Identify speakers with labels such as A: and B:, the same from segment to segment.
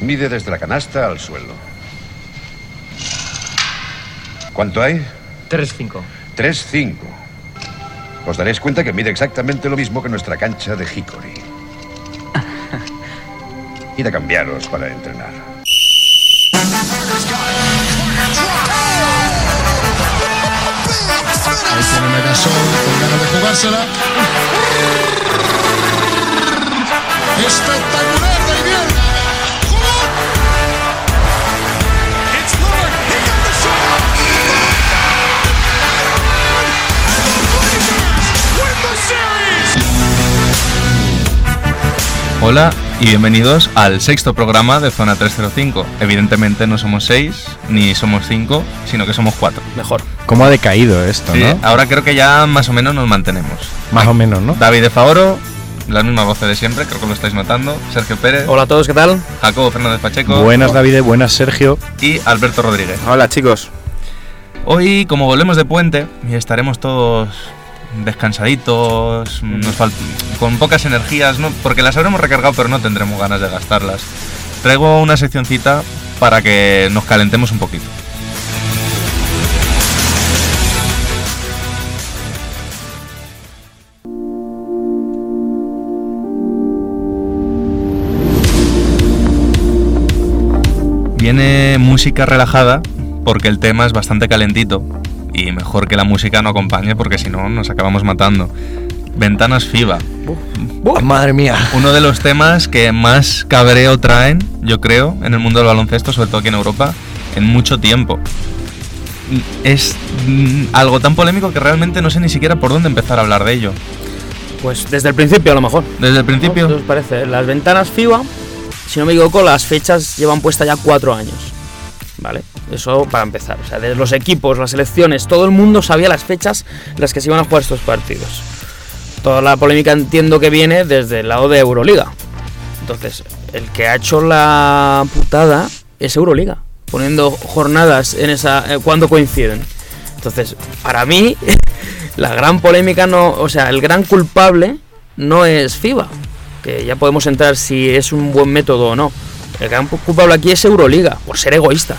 A: Mide desde la canasta al suelo. ¿Cuánto hay?
B: 3-5.
A: 3-5. Os daréis cuenta que mide exactamente lo mismo que nuestra cancha de Hickory. Id a cambiaros para entrenar.
C: Ahí tiene Megasol con ganas de jugársela. Espectacular,
D: Hola y bienvenidos al sexto programa de Zona 305. Evidentemente no somos seis, ni somos cinco, sino que somos cuatro.
B: Mejor.
E: ¿Cómo ha decaído esto,
D: Sí,
E: no?
D: Ahora creo que ya más o menos nos mantenemos.
E: Más o menos, ¿no?
D: David de Favoro, la misma voz de siempre, creo que lo estáis notando. Sergio Pérez,
B: Hola a todos, ¿qué tal?
D: Jacobo Fernández Pacheco
E: Buenas, David, buenas, Sergio.
D: y Alberto Rodríguez.
F: Hola chicos.
D: Hoy, como volvemos de puente y estaremos todos descansaditos, nos fal- con pocas energías, ¿no? porque las habremos recargado pero no tendremos ganas de gastarlas. Traigo una seccioncita para que nos calentemos un poquito. Viene música relajada porque el tema es bastante calentito y mejor que la música no acompañe porque si no nos acabamos matando. Ventanas FIBA,
E: Madre mía.
D: uno de los temas que más cabreo traen, yo creo, en el mundo del baloncesto, sobre todo aquí en Europa, en mucho tiempo. Es mm, algo tan polémico que realmente no sé ni siquiera por dónde empezar a hablar de ello.
B: Pues desde el principio a lo mejor.
D: Desde el principio,
B: ¿Qué os parece? Las ventanas FIBA, si no me equivoco, las fechas llevan puesta ya cuatro años. ¿Vale? Eso para empezar. O sea, de los equipos, las selecciones, todo el mundo sabía las fechas en las que se iban a jugar estos partidos. Toda la polémica entiendo que viene desde el lado de Euroliga. Entonces, el que ha hecho la putada es Euroliga, poniendo jornadas en esa eh, cuando coinciden. Entonces, para mí, la gran polémica no, o sea, el gran culpable no es FIBA, que ya podemos entrar si es un buen método o no. El gran culpable aquí es Euroliga, por ser egoísta.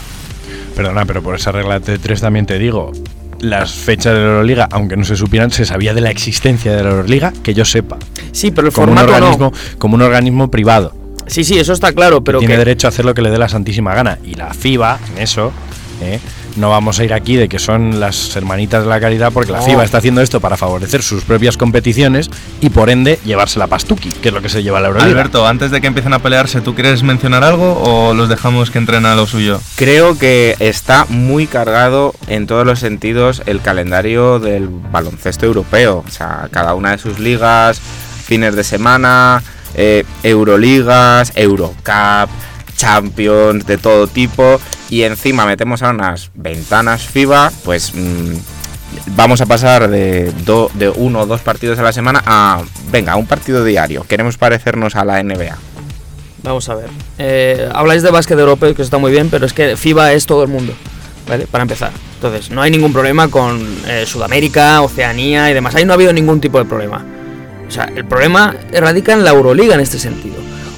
E: Perdona, pero por esa regla T3 también te digo. Las fechas de la Euroliga, aunque no se supieran, se sabía de la existencia de la Euroliga, que yo sepa.
B: Sí, pero el
E: Como un,
B: formato
E: organismo,
B: no.
E: como un organismo privado.
B: Sí, sí, eso está claro, pero
E: tiene
B: que
E: derecho a hacer lo que le dé la santísima gana. Y la FIBA, en eso, ¿eh? No vamos a ir aquí de que son las hermanitas de la caridad, porque la. FIBA está haciendo esto para favorecer sus propias competiciones y por ende llevarse la pastuki, que es lo que se lleva la Euroliga.
D: Alberto, antes de que empiecen a pelearse, ¿tú quieres mencionar algo o los dejamos que entren a lo suyo?
F: Creo que está muy cargado en todos los sentidos el calendario del baloncesto europeo. O sea, cada una de sus ligas, fines de semana, eh, Euroligas, Eurocup, Champions de todo tipo. Y encima metemos a unas ventanas FIBA, pues mm, vamos a pasar de, uno o dos partidos a la semana a, venga, un partido diario. Queremos parecernos a la NBA.
B: Vamos a ver. Eh, habláis de básquet europeo, que está muy bien, pero es que FIBA es todo el mundo, ¿vale? Para empezar. Entonces, no hay ningún problema con eh, Sudamérica, Oceanía y demás. Ahí no ha habido ningún tipo de problema. O sea, el problema radica en la Euroliga en este sentido.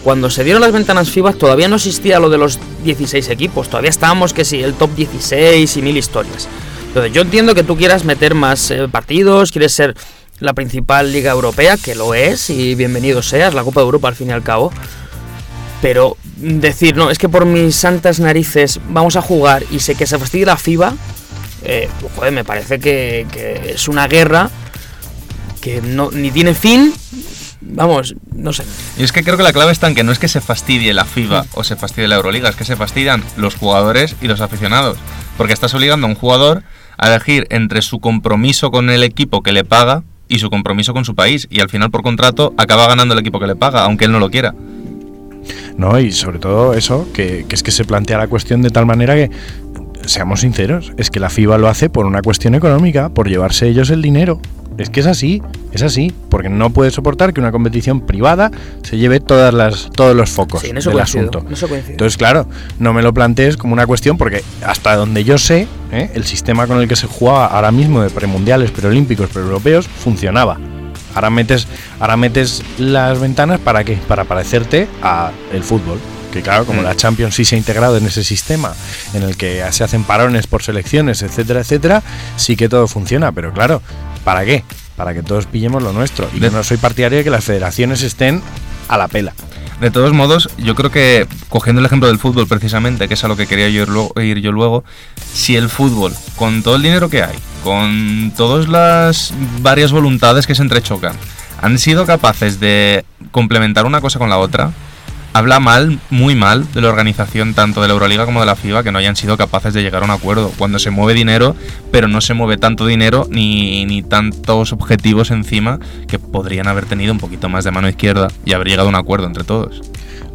B: Cuando se dieron las ventanas FIBA todavía no existía lo de los 16 equipos. Todavía estábamos que sí, el top 16 y mil historias. Entonces, yo entiendo que tú quieras meter más eh, partidos, quieres ser la principal liga europea, que lo es, y bienvenido seas, la Copa de Europa al fin y al cabo. Pero decir, no, es que por mis santas narices vamos a jugar y sé que se fastidie la FIBA, eh, joder, me parece que, que es una guerra que no, ni tiene fin. Vamos, no sé.
D: Y es que creo que la clave está en que no es que se fastidie la FIBA o se fastidie la Euroliga, es que se fastidian los jugadores y los aficionados. Porque estás obligando a un jugador a elegir entre su compromiso con el equipo que le paga y su compromiso con su país. Y al final, por contrato, acaba ganando el equipo que le paga, aunque él no lo quiera.
E: No, y sobre todo eso, que, que es que se plantea la cuestión de tal manera que, seamos sinceros, es que la FIBA lo hace por una cuestión económica, por llevarse ellos el dinero. Es que es así, es así, porque no puede soportar que una competición privada se lleve todas las, todos los focos
B: Sí, en eso
E: del
B: coincido,
E: asunto.
B: en eso coincido.
E: Entonces, claro, no me lo plantees como una cuestión, porque hasta donde yo sé, ¿eh? el sistema con el que se jugaba ahora mismo de premundiales, preolímpicos, preeuropeos, funcionaba. Ahora metes, ahora metes las ventanas para qué? Para parecerte a el fútbol. Que claro, como
F: Mm.
E: la Champions sí se ha integrado en ese sistema en el que se hacen parones por selecciones, etcétera, etcétera, sí que todo funciona. Pero claro, ¿para qué? Para que todos pillemos lo nuestro. Y
D: De-
E: yo no soy partidario de que las federaciones estén a la pela.
D: De todos modos, yo creo que, cogiendo el ejemplo del fútbol precisamente, que es a lo que quería yo ir, luego- ir yo luego, si el fútbol, con todo el dinero que hay, con todas las varias voluntades que se entrechocan, han sido capaces de complementar una cosa con la otra, habla mal, muy mal, de la organización tanto de la Euroliga como de la FIBA, que no hayan sido capaces de llegar a un acuerdo. Cuando se mueve dinero, pero no se mueve tanto dinero ni, ni tantos objetivos encima que podrían haber tenido un poquito más de mano izquierda y haber llegado a un acuerdo entre todos.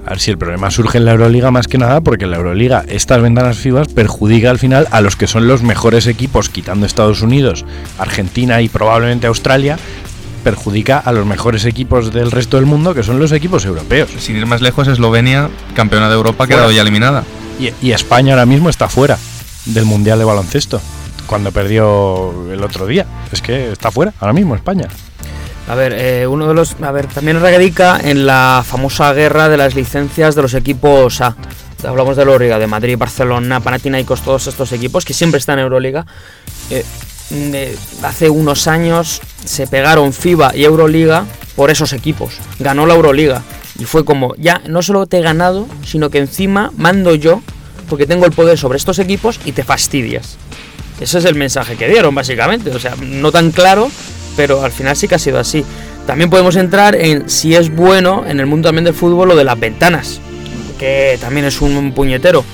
E: A ver si el problema surge en la Euroliga más que nada porque en la Euroliga estas ventanas FIBA perjudica al final a los que son los mejores equipos, quitando Estados Unidos, Argentina y probablemente Australia, perjudica a los mejores equipos del resto del mundo, que son los equipos europeos.
D: Sin ir más lejos, Eslovenia, campeona de Europa, ha quedado ya eliminada.
E: Y, y España ahora mismo está fuera del Mundial de Baloncesto, cuando perdió el otro día. Es que está fuera ahora mismo España.
B: A ver, eh, uno de los. A ver, también radica en la famosa guerra de las licencias de los equipos A. Hablamos de la Euroliga, de Madrid, Barcelona, Panathinaikos, todos estos equipos que siempre están en Euroliga. Eh, hace unos años se pegaron FIBA y Euroliga por esos equipos. Ganó la Euroliga. Y fue como, ya no solo te he ganado, sino que encima mando yo, porque tengo el poder sobre estos equipos y te fastidias. Ese es el mensaje que dieron, básicamente. O sea, no tan claro, pero al final sí que ha sido así. También podemos entrar en si es bueno en el mundo también del fútbol lo de las ventanas, que también es un puñetero.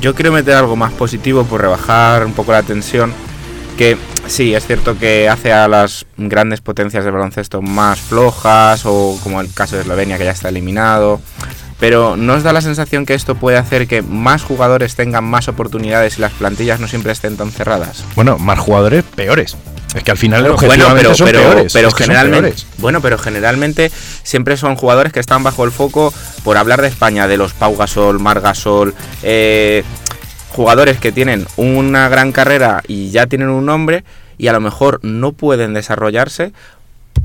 F: Yo quiero meter algo más positivo por rebajar un poco la tensión. Que sí, es cierto que hace a las grandes potencias del baloncesto más flojas, o como el caso de Eslovenia que ya está eliminado. Pero ¿no os da la sensación que esto puede hacer que más jugadores tengan más oportunidades y las plantillas no siempre estén tan cerradas?
E: Bueno, más jugadores peores. Es que al final
F: Bueno,
E: objetivamente
F: pero,
E: son
F: pero,
E: peores.
F: pero
E: es que son
F: generalmente,
E: peores.
F: bueno, pero generalmente siempre son jugadores que están bajo el foco por hablar de España, de los Pau Gasol, Mar Gasol, eh, jugadores que tienen una gran carrera y ya tienen un nombre y a lo mejor no pueden desarrollarse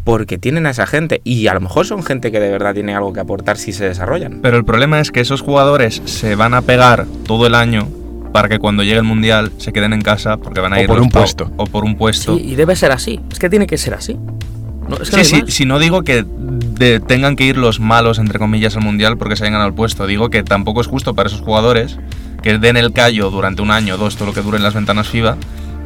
F: porque tienen a esa gente y a lo mejor son gente que de verdad tiene algo que aportar si se desarrollan.
D: Pero el problema es que esos jugadores se van a pegar todo el año para que cuando llegue el mundial se queden en casa porque van a
E: O
D: ir
E: por
D: los
E: un puesto.
D: o por un puesto.
B: Sí, y debe ser así. Es que tiene que ser así. No, es que
D: Sí,
B: no
D: sí, si no digo que de- tengan que ir los malos, entre comillas, al mundial porque se hayan ganado el puesto. Digo que tampoco es justo para esos jugadores que den el callo durante un año, dos, todo lo que duren las ventanas FIBA.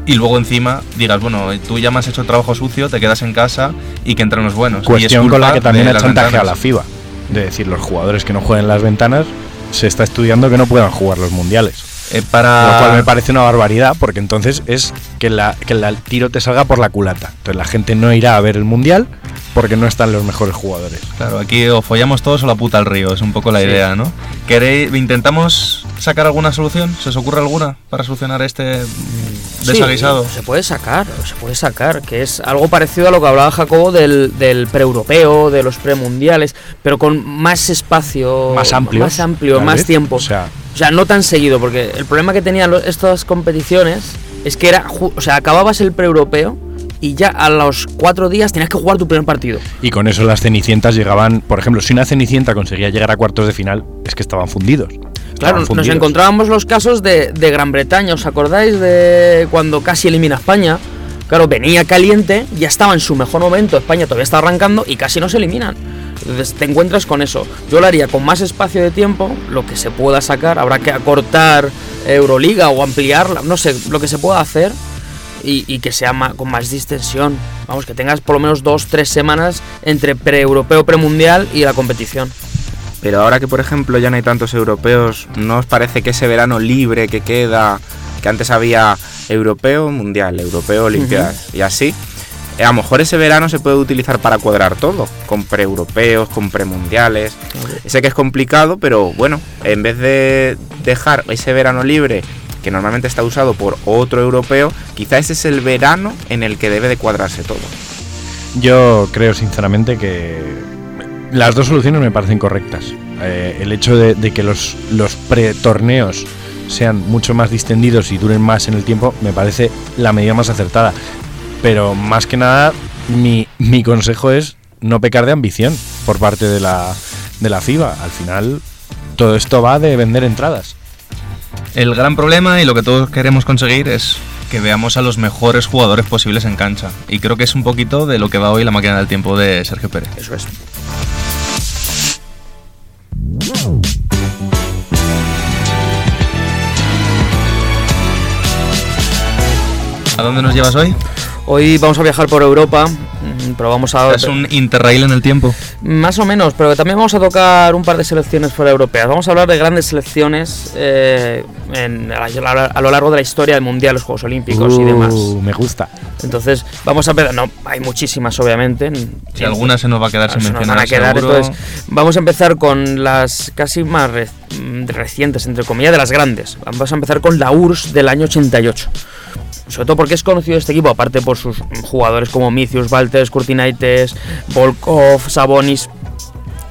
D: Y luego encima digas, bueno, tú ya me has hecho trabajo sucio, te quedas en casa y que entren los buenos. Y es
E: Cuestión con la que también ha chantajeado la FIBA. De decir, los jugadores que no jueguen las ventanas, se está estudiando que no puedan jugar los mundiales.
D: Eh, para...
E: Lo cual me parece una barbaridad, porque entonces es que, la, que la- el tiro te salga por la culata. Entonces la gente no irá a ver el mundial porque no están los mejores jugadores.
D: Claro, aquí o follamos todos o la puta al río, es un poco la
B: Sí.
D: idea, ¿no? ¿Queréis, ¿Intentamos sacar alguna solución? ¿Se os ocurre alguna para solucionar este
B: Sí,
D: desaguisado?
B: se puede sacar, se puede sacar, que es algo parecido a lo que hablaba Jacobo del, del pre-europeo, de los premundiales, pero con más espacio,
E: Más amplio.
B: más, amplio,
E: tal
B: más
E: vez.
B: tiempo.
E: O sea,
B: O sea, no tan seguido, porque el problema que tenían estas competiciones es que era, o sea, acababas el pre-europeo y ya a los cuatro días tenías que jugar tu primer partido.
E: y con eso las cenicientas llegaban, por ejemplo, si una cenicienta conseguía llegar a cuartos de final, es que estaban fundidos.
B: Claro,
E: Estaban
B: nos encontrábamos los casos de, de Gran Bretaña, ¿os acordáis de cuando casi elimina a España? Claro, venía caliente, ya estaba en su mejor momento, España todavía está arrancando y casi no se eliminan. Entonces te encuentras con eso. Yo lo haría con más espacio de tiempo, lo que se pueda sacar, habrá que acortar Euroliga o ampliarla, no sé, lo que se pueda hacer y, y que sea con más distensión. Vamos, que tengas por lo menos dos, tres semanas entre pre-europeo, pre-mundial y la competición.
F: Pero ahora que por ejemplo ya no hay tantos europeos, ¿no os parece que ese verano libre que queda, que antes había europeo, mundial, europeo, olimpiadas y así, a lo mejor ese verano se puede utilizar para cuadrar todo, con pre-europeos, con premundiales. Sé que es complicado, pero bueno, en vez de dejar ese verano libre, que normalmente está usado por otro europeo, quizá ese es el verano en el que debe de cuadrarse todo.
E: Yo creo sinceramente que las dos soluciones me parecen correctas. Eh, el hecho de, de que los, los pre-torneos sean mucho más distendidos y duren más en el tiempo me parece la medida más acertada. Pero más que nada, mi, mi consejo es no pecar de ambición por parte de la, de la FIBA. Al final, todo esto va de vender entradas.
D: El gran problema y lo que todos queremos conseguir es que veamos a los mejores jugadores posibles en cancha. Y creo que es un poquito de lo que va hoy la máquina del tiempo de Sergio Pérez.
B: Eso es.
D: ¿A dónde nos llevas hoy?
B: Hoy vamos a viajar por Europa, mm, pero vamos a...
D: Es un interrail en el tiempo.
B: Más o menos, pero también vamos a tocar un par de selecciones fuera europeas. Vamos a hablar de grandes selecciones eh, en- a, la- a lo largo de la historia del Mundial, los Juegos Olímpicos y demás.
E: Uh, me gusta.
B: Entonces, vamos a empezar. No, hay muchísimas, obviamente.
D: Si alguna se nos va a quedar sin
B: se nos
D: mencionar,
B: van a quedar. Entonces, vamos a empezar con las casi más re- mm, recientes, entre comillas, de las grandes. Vamos a empezar con la URSS del año 88. Sobre todo porque es conocido este equipo, aparte por sus jugadores como Micius, Valtes, Kurtinaitis, Volkov, Sabonis.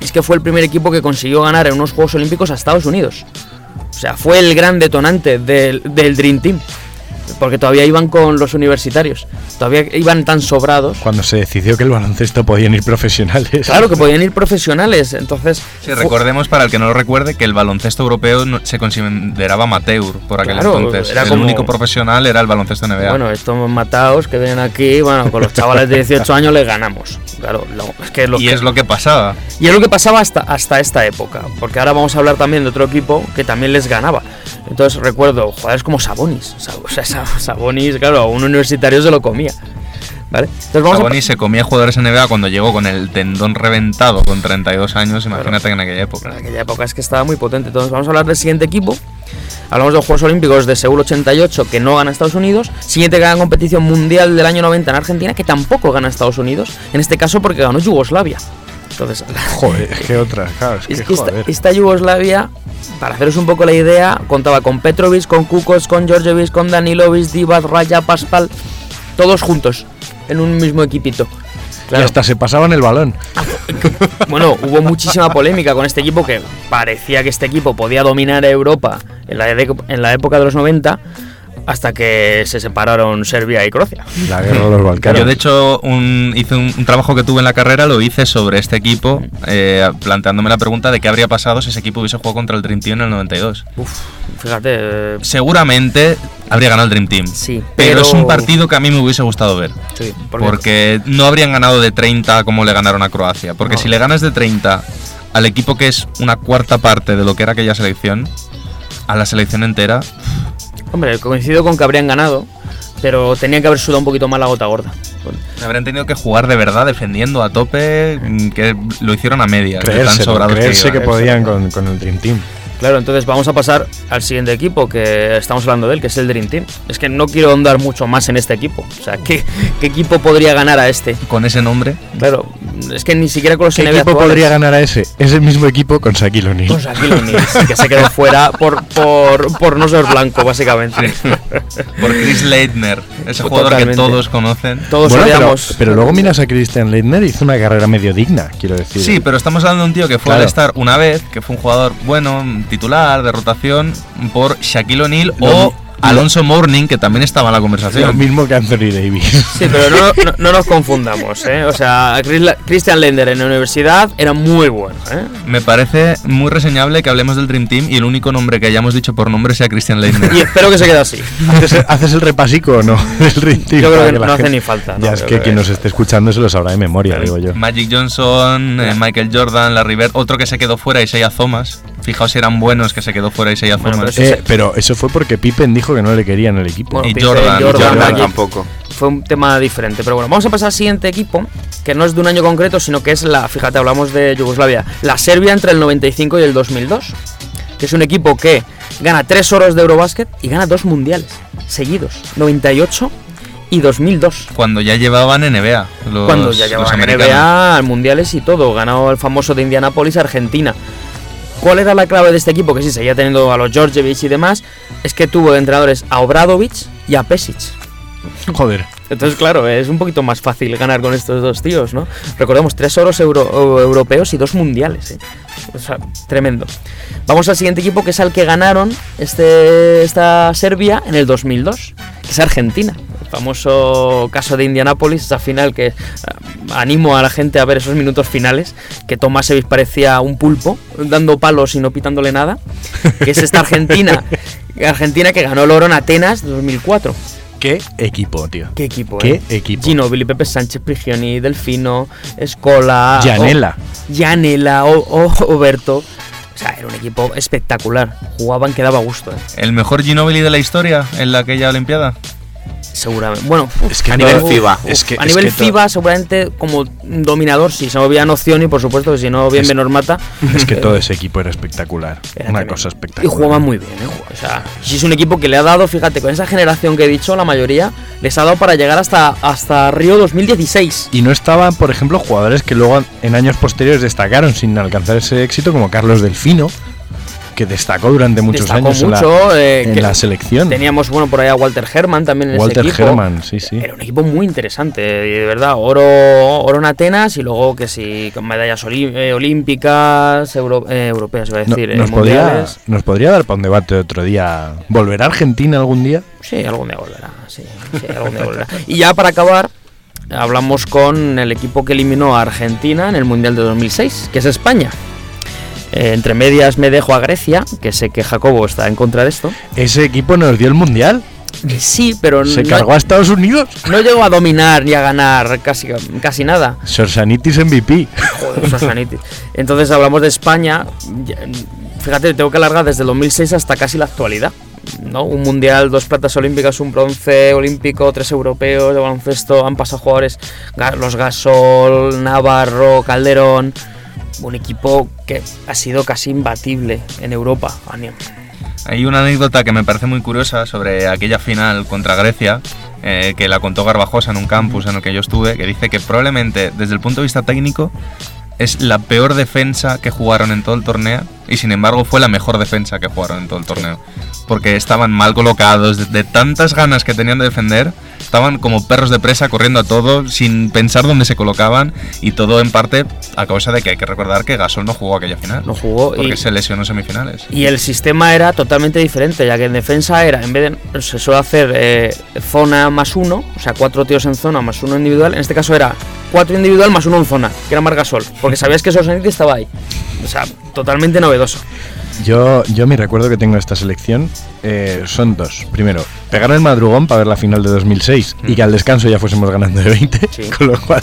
B: Es que fue el primer equipo que consiguió ganar en unos Juegos Olímpicos a Estados Unidos. O sea, fue el gran detonante del, del Dream Team. Porque todavía iban con los universitarios. Todavía iban tan sobrados.
E: Cuando se decidió que el baloncesto podían ir profesionales.
B: Claro que podían ir profesionales. Entonces,
D: Sí, recordemos para el que no lo recuerde que el baloncesto europeo no- se consideraba amateur por aquel
B: Claro,
D: entonces.
B: era
D: el
B: como-
D: único profesional era el baloncesto NBA.
B: Bueno, estos matados que ven aquí, bueno, con los chavales de 18 años les ganamos. Claro, lo- es que lo
D: y
B: que-
D: es lo que pasaba.
B: y es lo que pasaba hasta, hasta esta época. Porque ahora vamos a hablar también de otro equipo que también les ganaba. Entonces recuerdo jugadores como Sabonis. Sa- O sea, Sa- Sabonis, claro, a un universitario se lo comía. ¿Vale? Entonces vamos a
D: Sabonis se comía jugadores en NBA cuando llegó con el tendón reventado con 32 años, imagínate que en aquella época.
B: En aquella época es que estaba muy potente. Entonces vamos a hablar del siguiente equipo. Hablamos de los Juegos Olímpicos de Seúl 88 que no gana Estados Unidos. Siguiente gran competición mundial del año 90 en Argentina que tampoco gana Estados Unidos. En este caso porque ganó Yugoslavia. Entonces,
E: Joder, es que otras, claro, es
B: es que esta, esta Yugoslavia, para haceros un poco la idea, contaba con Petrovic, con Kukos, con Georgievich, con Danilovic, Divac, Raya, Paspal, todos juntos en un mismo equipito.
E: Y
B: Claro.
E: hasta se pasaban el balón.
B: Bueno, hubo muchísima polémica con este equipo que parecía que este equipo podía dominar a Europa en la, de- en la época de los 90 hasta que se separaron Serbia y Croacia.
E: La guerra de los Balcanes.
D: Yo de hecho un- hice un, un trabajo que tuve en la carrera, lo hice sobre este equipo, eh, planteándome la pregunta de qué habría pasado si ese equipo hubiese jugado contra el Dream Team en el 92.
B: Uf, fíjate. eh,
D: Seguramente habría ganado el Dream Team.
B: Sí,
D: pero, es un partido que a mí me hubiese gustado ver.
B: sí, porque-
D: Porque no habrían ganado de 30 como le ganaron a Croacia. Porque
B: No.
D: si le ganas de 30 al equipo que es una cuarta parte de lo que era aquella selección, a la selección entera,
B: Hombre, coincido con que habrían ganado, pero tenían que haber sudado un poquito más la gota gorda.
D: habrían tenido que jugar de verdad defendiendo a tope, que lo hicieron a tan
E: creerse,
D: que
E: que podían con, con el Dream Team.
B: Claro, entonces vamos a pasar al siguiente equipo que estamos hablando de él, que es el Dream Team. Es que no quiero ahondar mucho más en este equipo. O sea, ¿qué, qué equipo podría ganar a este?
D: Con ese nombre,
B: Claro, es que ni siquiera con los
E: ¿Qué
B: NBA
E: equipo
B: actuales.
E: podría ganar a ese? Ese mismo equipo con Shaquille O'Neal.
B: Con Shaquille O'Neal, que se quedó fuera por, por, por no ser blanco, básicamente.
D: por Chris Leitner, ese
B: Pues
D: jugador
B: totalmente.
D: que todos conocen.
B: Todos
E: Bueno, pero, pero luego miras a Christian Leitner y hizo una carrera medio digna, quiero decir.
D: Sí, pero estamos hablando de un tío que fue
E: Claro.
D: al estar una vez, que fue un jugador bueno, titular, de rotación, por Shaquille O'Neal
E: Lo-
D: o Alonso Mourning, que también estaba en la
E: Lo
D: conversación.
E: mismo que Anthony Davis.
B: Sí, pero no, no, no nos confundamos, ¿eh? O sea, Chris- Christian Lender en la universidad era muy bueno, ¿eh?
D: Me parece muy reseñable que hablemos del Dream Team y el único nombre que hayamos dicho por nombre sea Christian Leitner.
B: Y espero que se quede así.
E: ¿Haces, el- haces el repasico o no? del Dream Team
B: Yo creo que no hace
E: gente-
B: ni falta, ¿no?
E: Ya es que quien nos esté escuchando se lo sabrá de memoria, digo yo.
D: Magic Johnson, eh, Michael Jordan, Larry Bird, otro que se quedó fuera, Isaiah Thomas. Fijaos si eran buenos que se quedó fuera Isaiah
B: Bueno,
D: Thomas.
B: pero
E: Eh, pero eso fue porque Pippen dijo que no le querían el equipo.
B: Bueno,
D: Y
B: Pippen,
D: Jordan,
B: Jordan,
F: Jordan
B: Magic,
F: tampoco.
B: fue un tema diferente. Pero bueno, vamos a pasar al siguiente equipo, que no es de un año concreto, sino que es la, fíjate, hablamos de Yugoslavia, la Serbia entre el 95 y el 2002, que es un equipo que gana tres oros de Eurobásquet y gana dos mundiales seguidos, 98 y 2002.
D: Cuando ya llevaban NBA. Los,
B: cuando ya
D: los
B: llevaban
D: americanos.
B: NBA, mundiales y todo, ganó el famoso de Indianapolis, Argentina. ¿Cuál era la clave de este equipo? Que sí, seguía teniendo a los Georgievich y demás, es que tuvo de entrenadores a Obradovic y a Pesic.
E: Joder.
B: Entonces, claro, es un poquito más fácil ganar con estos dos tíos, ¿no? Recordemos, tres oros euro- europeos y dos mundiales, ¿eh? O sea, tremendo. Vamos al siguiente equipo, que es al que ganaron este, esta Serbia en el 2002, que es Argentina. Famoso caso de Indianápolis, esa final que eh, animo a la gente a ver esos minutos finales, que Tomasevich parecía un pulpo, dando palos y no pitándole nada, que es esta Argentina, Argentina que ganó el oro en Atenas de 2004.
E: ¿Qué equipo, tío?
B: ¿Qué equipo,
E: ¿Qué
B: eh?
E: equipo?
B: Gino, Billy Pepe Sánchez, Prigioni, Delfino, Escola...
E: Gianella.
B: O- o, o- Oberto... O sea, era un equipo espectacular. Jugaban que daba gusto, eh.
D: ¿El mejor Ginobili de la historia en la aquella Olimpiada?
B: Seguramente. Bueno, uf,
E: Es que
F: A nivel FIBA.
E: Es que,
B: a
E: es
B: nivel
E: que
B: FIBA, seguramente como dominador, sí. Se movía noción y por supuesto que si no, bien menor mata.
E: Es que todo ese equipo era espectacular.
B: Era
E: Una
B: tremendo.
E: cosa
B: Y
E: espectacular.
B: jugaban muy bien, ¿eh? O sea, si es un equipo que le ha dado, fíjate, con esa generación que he dicho, la mayoría, les ha dado para llegar hasta, hasta Río 2016.
E: Y no estaban, por ejemplo, jugadores que luego en años posteriores destacaron sin alcanzar ese éxito, como Carlos Delfino, que destacó durante muchos
B: Destacó
E: años en la-
B: mucho, eh,
E: en
B: que
E: la selección.
B: Teníamos, bueno, por ahí a Walter Herman también en
E: Walter
B: ese equipo.
E: Herman, sí, sí.
B: Era un equipo muy interesante, de verdad. Oro, oro en Atenas y luego que sí, con medallas eh, olímpicas, euro- eh, europeas, iba a
E: No-
B: decir, eh,
E: nos, podría, nos podría dar para un debate otro día. ¿Volverá Argentina algún día?
B: Sí, algún día volverá. Sí, sí, algún día volverá. Y ya para acabar, hablamos con el equipo que eliminó a Argentina en el Mundial de 2006, que es España. Eh, entre medias me dejo a Grecia, que sé que Jacobo está en contra de esto.
E: Ese equipo nos dio el mundial.
B: Sí, pero
E: Se
B: no,
E: cargó a Estados Unidos.
B: no llegó a dominar ni a ganar casi, casi nada.
E: Sorsanitis MVP.
B: Joder, Sosanitis. Entonces hablamos de España. Fíjate, tengo que alargar desde el 2006 hasta casi la actualidad. ¿no? Un mundial, dos platas olímpicas, un bronce olímpico, tres europeos de baloncesto. Han pasado jugadores, Ga- los Gasol, Navarro, Calderón. Un equipo que ha sido casi imbatible en Europa.
D: Hay una anécdota que me parece muy curiosa sobre aquella final contra Grecia, eh, que la contó Garbajosa en un campus en el que yo estuve, que dice que probablemente desde el punto de vista técnico es la peor defensa que jugaron en todo el torneo y sin embargo fue la mejor defensa que jugaron en todo el torneo. Porque estaban mal colocados, de, de tantas ganas que tenían de defender, estaban como perros de presa corriendo a todo sin pensar dónde se colocaban y todo en parte a causa de que hay que recordar que Gasol no jugó aquella final.
B: No jugó
D: Porque
B: y-
D: se lesionó en semifinales.
B: Y el sistema era totalmente diferente, ya que en defensa era, en vez de, se suele hacer eh, zona más uno, o sea, cuatro tíos en zona más uno individual, en este caso era cuatro individual más uno en zona, que era Margasol, porque sabías que Sosaniti estaba ahí. O sea, totalmente novedoso novedoso.
E: Yo, yo mi recuerdo que tengo de esta selección eh, son dos. Primero, pegar el madrugón para ver la final de 2006 y que al descanso ya fuésemos ganando de 20,
B: Sí.
E: con lo cual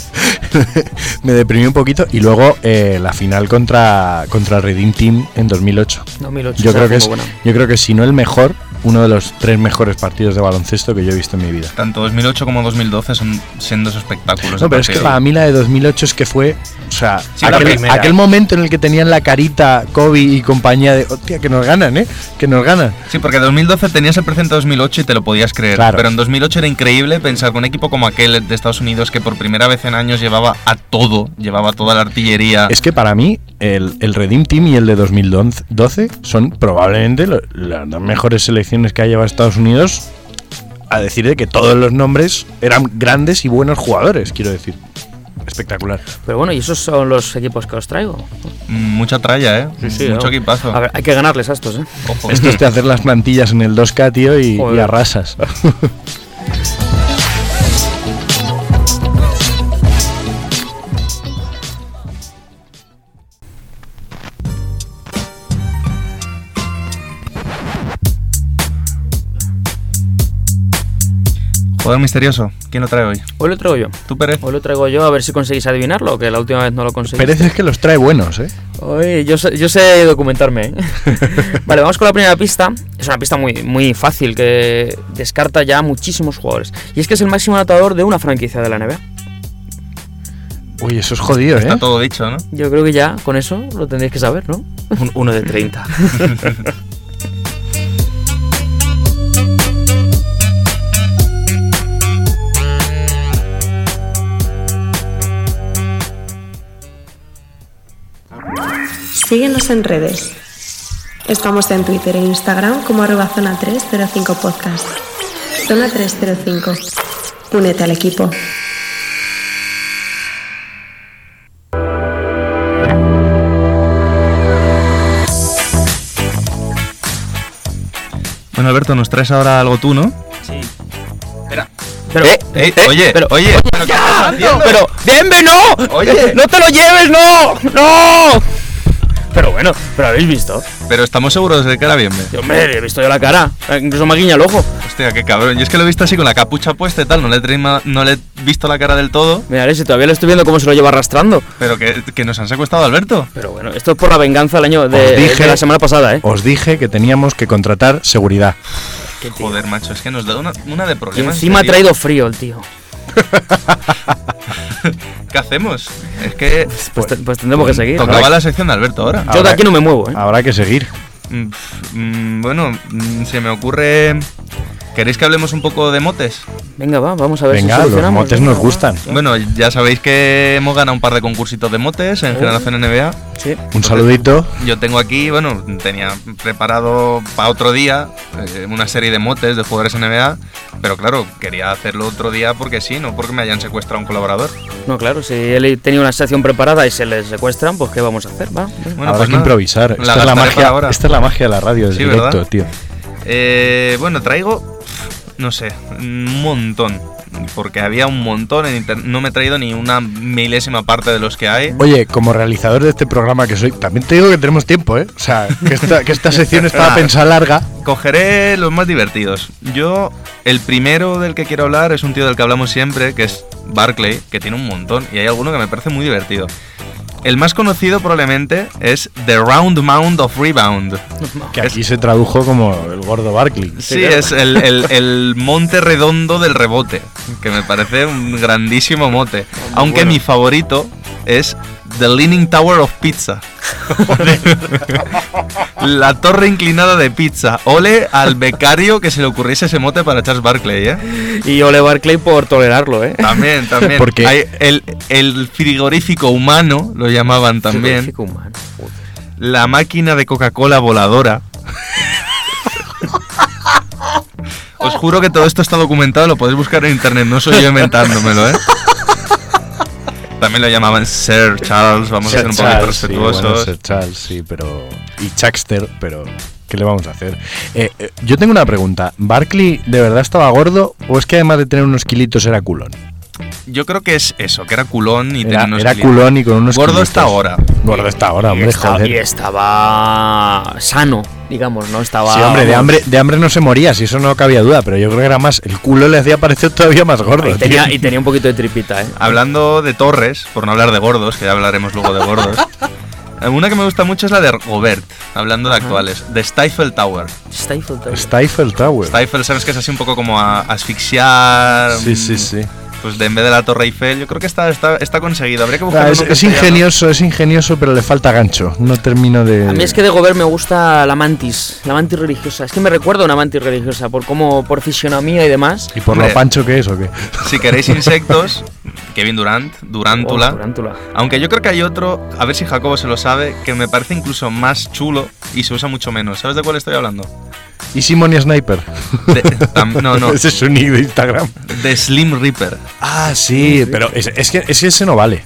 E: me deprimí un poquito. Y luego eh, la final contra, contra Redeem Team en 2008.
B: 2008.
E: Yo creo, que es,
B: buena.
E: yo creo que si no el mejor, uno de los tres mejores partidos de baloncesto que yo he visto en mi vida.
D: Tanto 2008 como 2012 son sendos espectáculos.
E: No, pero es que para mí la de 2008 es que fue, o sea,
D: Sí,
E: aquel, aquel momento en el que tenían la carita Kobe y compañía de, hostia, que nos ganan, ¿eh? Que nos ganan.
D: Sí, porque en 2012 tenías el presente de 2008 y te lo podías creer.
E: Claro.
D: Pero en 2008 era increíble pensar que un equipo como aquel de Estados Unidos que por primera vez en años llevaba a todo, llevaba toda la artillería.
E: Es que para mí el, el Redeem Team y el de 2012 son probablemente lo- las dos mejores selecciones que ha llevado Estados Unidos a decir de que todos los nombres eran grandes y buenos jugadores, quiero decir. Espectacular.
B: Pero bueno, y esos son los equipos que os traigo.
D: Mucha tralla, ¿eh?
B: Sí,
D: Mucho
B: ¿no?
D: equipazo.
B: A ver, hay que ganarles a estos, ¿eh?
D: Ojo.
E: Esto es de hacer las plantillas en el 2K, tío, y, arrasas.
D: Jugador misterioso. ¿Quién lo trae hoy?
B: Hoy lo traigo yo.
D: ¿Tú, Pérez?
B: Hoy lo traigo yo a ver si conseguís adivinarlo, que la última vez no lo conseguí.
E: Pérez es que los trae buenos, ¿eh?
B: Oye, yo sé, yo sé documentarme. ¿eh? vale, vamos con la primera pista. Es una pista muy, muy fácil que descarta ya muchísimos jugadores. Y es que es el máximo anotador de una franquicia de la NBA.
E: Uy, eso es jodido, ¿eh?
D: Está todo dicho, ¿no?
B: Yo creo que ya con eso lo tendréis que saber, ¿no?
F: Un- uno de 30.
G: Síguenos en redes. Estamos en Twitter e Instagram como arroba zona 305 podcast. Zona 305. Únete al equipo.
D: Bueno, Alberto, nos traes ahora algo tú, ¿no?
F: Sí. Espera.
B: Pero,
F: Eh,
D: Ey,
B: eh,
D: oye,
B: pero-
D: oye, pero ¿qué estás haciendo?
B: pero, Bienve, no.
D: Oye.
B: no te lo lleves, no, no. Pero bueno, pero habéis visto.
D: Pero estamos seguros de que era bien.
B: Yo, Hombre, he visto yo la cara. Eh, Incluso me ha guiñado el ojo.
D: Hostia, qué cabrón. Yo es que lo he visto así con la capucha puesta y tal, no le, he traído- no le he visto la cara del todo,
B: Mira, si todavía le estoy viendo cómo se lo lleva arrastrando.
D: pero que, que nos han secuestrado a Alberto.
B: Pero bueno, esto es por la venganza del año
E: Os
B: de,
E: dije-
B: de la semana pasada, ¿eh?
E: Os dije que teníamos que contratar seguridad.
D: Joder, macho, es que nos da una, una de
B: Y
D: problemas.
B: encima ha traído frío el tío.
D: ¿Qué hacemos? Es que
B: Pues, te- pues tendremos que seguir.
D: tocaba la sección de Alberto ahora.
B: Yo de aquí no me muevo, ¿eh?
E: Habrá que seguir.
D: Mm, mm, bueno, mm, se me ocurre. ¿Queréis que hablemos un poco de motes?
B: Venga, va, vamos a ver
E: Venga,
B: si
E: los motes
B: Venga,
E: nos
B: va.
E: gustan.
D: Bueno, ya sabéis que hemos ganado un par de concursitos de motes en Generación NBA.
B: Sí.
E: Un saludito.
D: Yo tengo aquí, bueno, tenía preparado para otro día eh, una serie de motes de jugadores NBA, pero claro, quería hacerlo otro día porque sí, no porque me hayan secuestrado a un colaborador.
B: No, claro, si él tenía una sección preparada y se le secuestran, pues ¿qué vamos a hacer? Va.
D: Bueno,
E: Habrá
D: pues
E: que improvisar. Esta, es la magia,
D: ahora.
E: esta es la magia de la radio,
D: Sí,
E: directo,
D: ¿verdad?
E: tío.
D: Eh, bueno, traigo, no sé, un montón. Porque había un montón en internet. No me he traído ni una milésima parte de los que hay.
E: Oye, como realizador de este programa que soy, también te digo que tenemos tiempo, ¿eh? O sea, que esta, que esta sección estaba pensada larga.
D: Cogeré los más divertidos. Yo, el primero del que quiero hablar es un tío del que hablamos siempre, que es Barclay, que tiene un montón. Y hay alguno que me parece muy divertido. El más conocido probablemente es The Round Mound of Rebound.
E: Que aquí se tradujo como el gordo Barkley.
D: Sí, es el, el- el monte redondo del rebote, que me parece un grandísimo mote. Aunque mi favorito es The Leaning Tower of Pizza. La torre inclinada de pizza. Ole al becario que se le ocurriese ese mote para Charles Barkley, ¿eh?
B: Y Ole Barclay por tolerarlo, ¿eh?
D: También, también.
E: Porque-
D: Hay el, el frigorífico humano, lo llamaban también.
B: Frigorífico humano, joder.
D: La máquina de Coca-Cola voladora. Os juro que todo esto está documentado, lo podéis buscar en internet, no soy yo inventándomelo, ¿eh? También lo llamaban Sir Charles, vamos a ser un poquito
E: sí,
D: respetuosos.
E: bueno, Sir Charles, sí, pero. Y Chuckster, pero. ¿Qué le vamos a hacer? Eh, eh, yo tengo una pregunta. ¿Barkley de verdad estaba gordo o es que además de tener unos kilitos era culón?
D: Yo creo que es eso, que era culón y
E: Era,
D: tenía unos
E: era
D: kilitos.
E: culón y con unos
D: Gordo está ahora.
E: Gordo está ahora,
B: Y
E: hombre, joder.
B: y estaba sano, digamos, ¿no? Estaba.
E: Sí, hombre, de hambre, de hambre no se moría, si eso no cabía duda, pero yo creo que era más. El culo le hacía parecer todavía más gordo.
B: Y tenía, y tenía un poquito de tripita, ¿eh?
D: Hablando de torres, por no hablar de gordos, que ya hablaremos luego de gordos. Una que me gusta mucho es la de Gobert, hablando de actuales, de Stifle Tower.
B: Stifle Tower.
E: Stifle Tower.
D: Stifle, sabes que es así un poco como a asfixiar.
E: Sí, sí, sí.
D: Pues de en vez de la Torre Eiffel, yo creo que está, está, está conseguido. Habría que buscar
E: Ah,
D: uno
E: es, es ingenioso, es ingenioso, pero le falta gancho. No termino de.
B: A mí es que de Gobert me gusta la mantis, la mantis religiosa. Es que me recuerda a una mantis religiosa por cómo, por fisionomía y demás.
E: ¿Y por
D: Hombre.
E: lo pancho que es o qué?
D: Si queréis insectos, Kevin Durant, Durántula.
B: Oh, tarántula.
D: Aunque yo creo que hay otro, a ver si Jacobo se lo sabe, que me parece incluso más chulo y se usa mucho menos. ¿Sabes de cuál estoy hablando?
E: ¿Y Simon y Sniper?
D: De- tam- no, no.
E: Ese es su nick de Instagram.
D: De Slim Reaper.
E: Ah, sí, pero es, es que, es que ese no vale.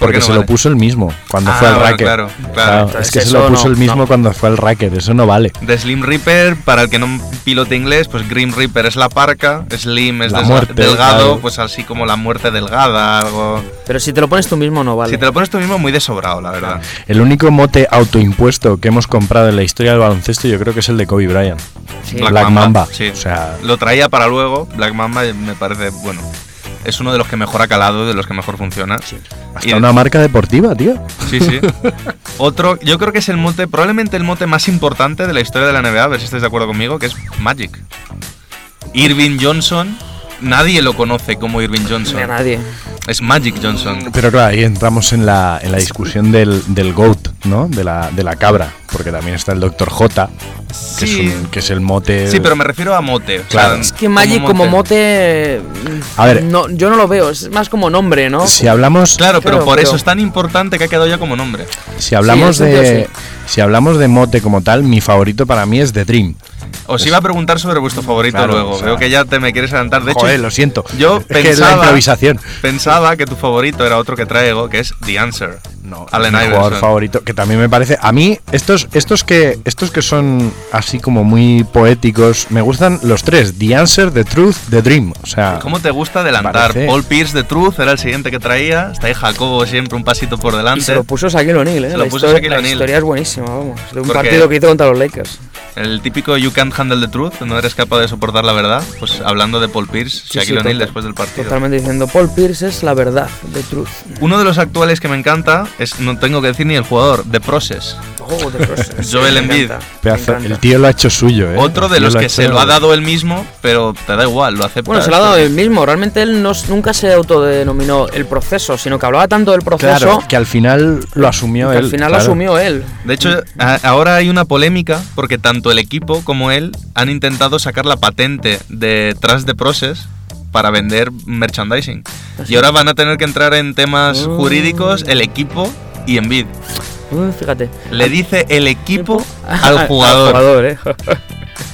D: ¿Por qué
E: Porque
D: no
E: se
D: vale?
E: lo puso el mismo cuando
D: Ah,
E: fue al
D: bueno,
E: racket.
D: claro, claro.
E: es
B: Entonces
E: que se lo puso
B: no,
E: el mismo
B: no.
E: cuando fue al racket, eso no vale.
D: De Slim Reaper, para el que no pilote inglés, pues Grim Reaper es la parca, Slim es
E: La muerte,
D: delgado,
E: claro.
D: pues así como la muerte delgada, algo.
B: Pero si te lo pones tú mismo, no vale.
D: Si te lo pones tú mismo, muy de sobrado, la verdad.
E: El único mote autoimpuesto que hemos comprado en la historia del baloncesto yo creo que es el de Kobe Bryant.
B: Sí.
E: Black Mamba.
D: Sí.
E: O sea,
D: Lo traía para luego, Black Mamba me parece, bueno, es uno de los que mejor ha calado, de los que mejor funciona.
E: hasta
D: Y-
E: una marca deportiva, tío.
D: Sí, sí. Otro, yo creo que es el mote, probablemente el mote más importante de la historia de la NBA, a ver si estáis de acuerdo conmigo, que es Magic. Irving Johnson, nadie lo conoce como Irving
B: Ni a
D: Johnson.
B: nadie.
D: Es Magic Johnson.
E: Pero claro, ahí entramos en la, en la discusión del, del GOAT, ¿no? De la, de la cabra. Porque también está el Dr. J, que,
D: Sí,
E: es, un- que es el mote.
D: sí, pero me refiero a mote. o sea,
E: Claro.
B: Es que Magic como mote.
E: A ver.
B: No, yo no lo veo, es más como nombre, ¿no?
E: Si hablamos,
D: Claro, pero
B: Claro,
D: por eso es tan importante que ha quedado ya como nombre.
E: si hablamos
B: Sí,
E: de.
B: sentido,
E: Si hablamos de mote como tal, mi favorito para mí es The Dream.
D: Os iba a preguntar sobre vuestro favorito
E: Claro,
D: luego.
E: o sea-
D: Veo que ya te me quieres adelantar. De
E: Joder,
D: hecho,
E: lo siento.
D: yo
E: Es que es la
D: pensaba,
E: improvisación.
D: pensaba que tu favorito era otro que traigo, que es The Answer.
E: No,
D: Allen
E: mi jugador favorito, que también me parece. A mí, estos, estos que estos que son así como muy poéticos, me gustan los tres: The Answer, The Truth, The Dream. O sea,
D: ¿Cómo te gusta adelantar?
E: Parece-
D: Paul Pierce de Truth era el siguiente que traía. Está ahí Jacobo siempre un pasito por
B: Y
D: delante.
B: se lo puso Shaquille O'Neal, ¿eh?
D: Se lo
B: la
D: puso
B: historia,
D: Shaquille
B: la historia es buenísima, vamos. De un
D: Porque-
B: partido que hizo contra los Lakers.
D: El típico You can't handle the truth, no eres capaz de soportar la verdad. Pues hablando de Paul Pierce,
B: Sí,
D: Shaquille
B: sí,
D: O'Neal después del partido.
B: Totalmente diciendo, Paul Pierce es la verdad de Truth.
D: Uno de los actuales que me encanta es, no tengo que decir ni el jugador, The Process.
B: Oh, de Process.
D: Joel
B: Me
D: Embiid.
E: el tío lo ha hecho suyo, ¿eh?
D: Otro de los
E: lo
D: que se lo ha dado él mismo, pero te da igual, lo aceptas.
B: Bueno, se lo ha dado él mismo. Realmente él no- nunca se autodenominó el proceso, sino que hablaba tanto del proceso
E: Claro, que al final lo asumió
B: que
E: él.
B: al final
E: claro.
B: lo asumió él.
D: De hecho, a- ahora hay una polémica porque tanto el equipo como él han intentado sacar la patente de Trust the Process para vender merchandising. Y ahora van a tener que entrar en temas
B: Mm.
D: jurídicos el equipo y Envid.
B: Fíjate.
D: Le dice el equipo al
B: Al
D: jugador.
B: eh.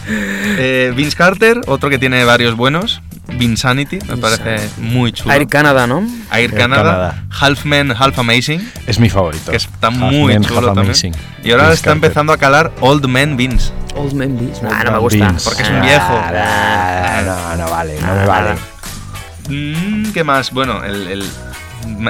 D: Eh, Vince Carter, otro que tiene varios buenos. Vinsanity, me parece muy chulo.
B: Air Canada, ¿no?
D: Air
E: Air
D: Canada,
E: Canada.
D: Half Man, Half Amazing,
E: Es mi favorito.
D: que está
E: Half
D: muy
E: Man,
D: chulo también.
E: Amazing.
D: Y ahora
E: Vince
D: está
E: Carter.
D: empezando a calar Old Man Vince.
B: Old Man Beast.
E: Old
B: Ah, no me gusta.
E: Vince.
D: Porque es un viejo.
E: Ah, No, no vale, no me
B: Ah,
E: vale.
D: Mm, ¿Qué más? Bueno, el, el-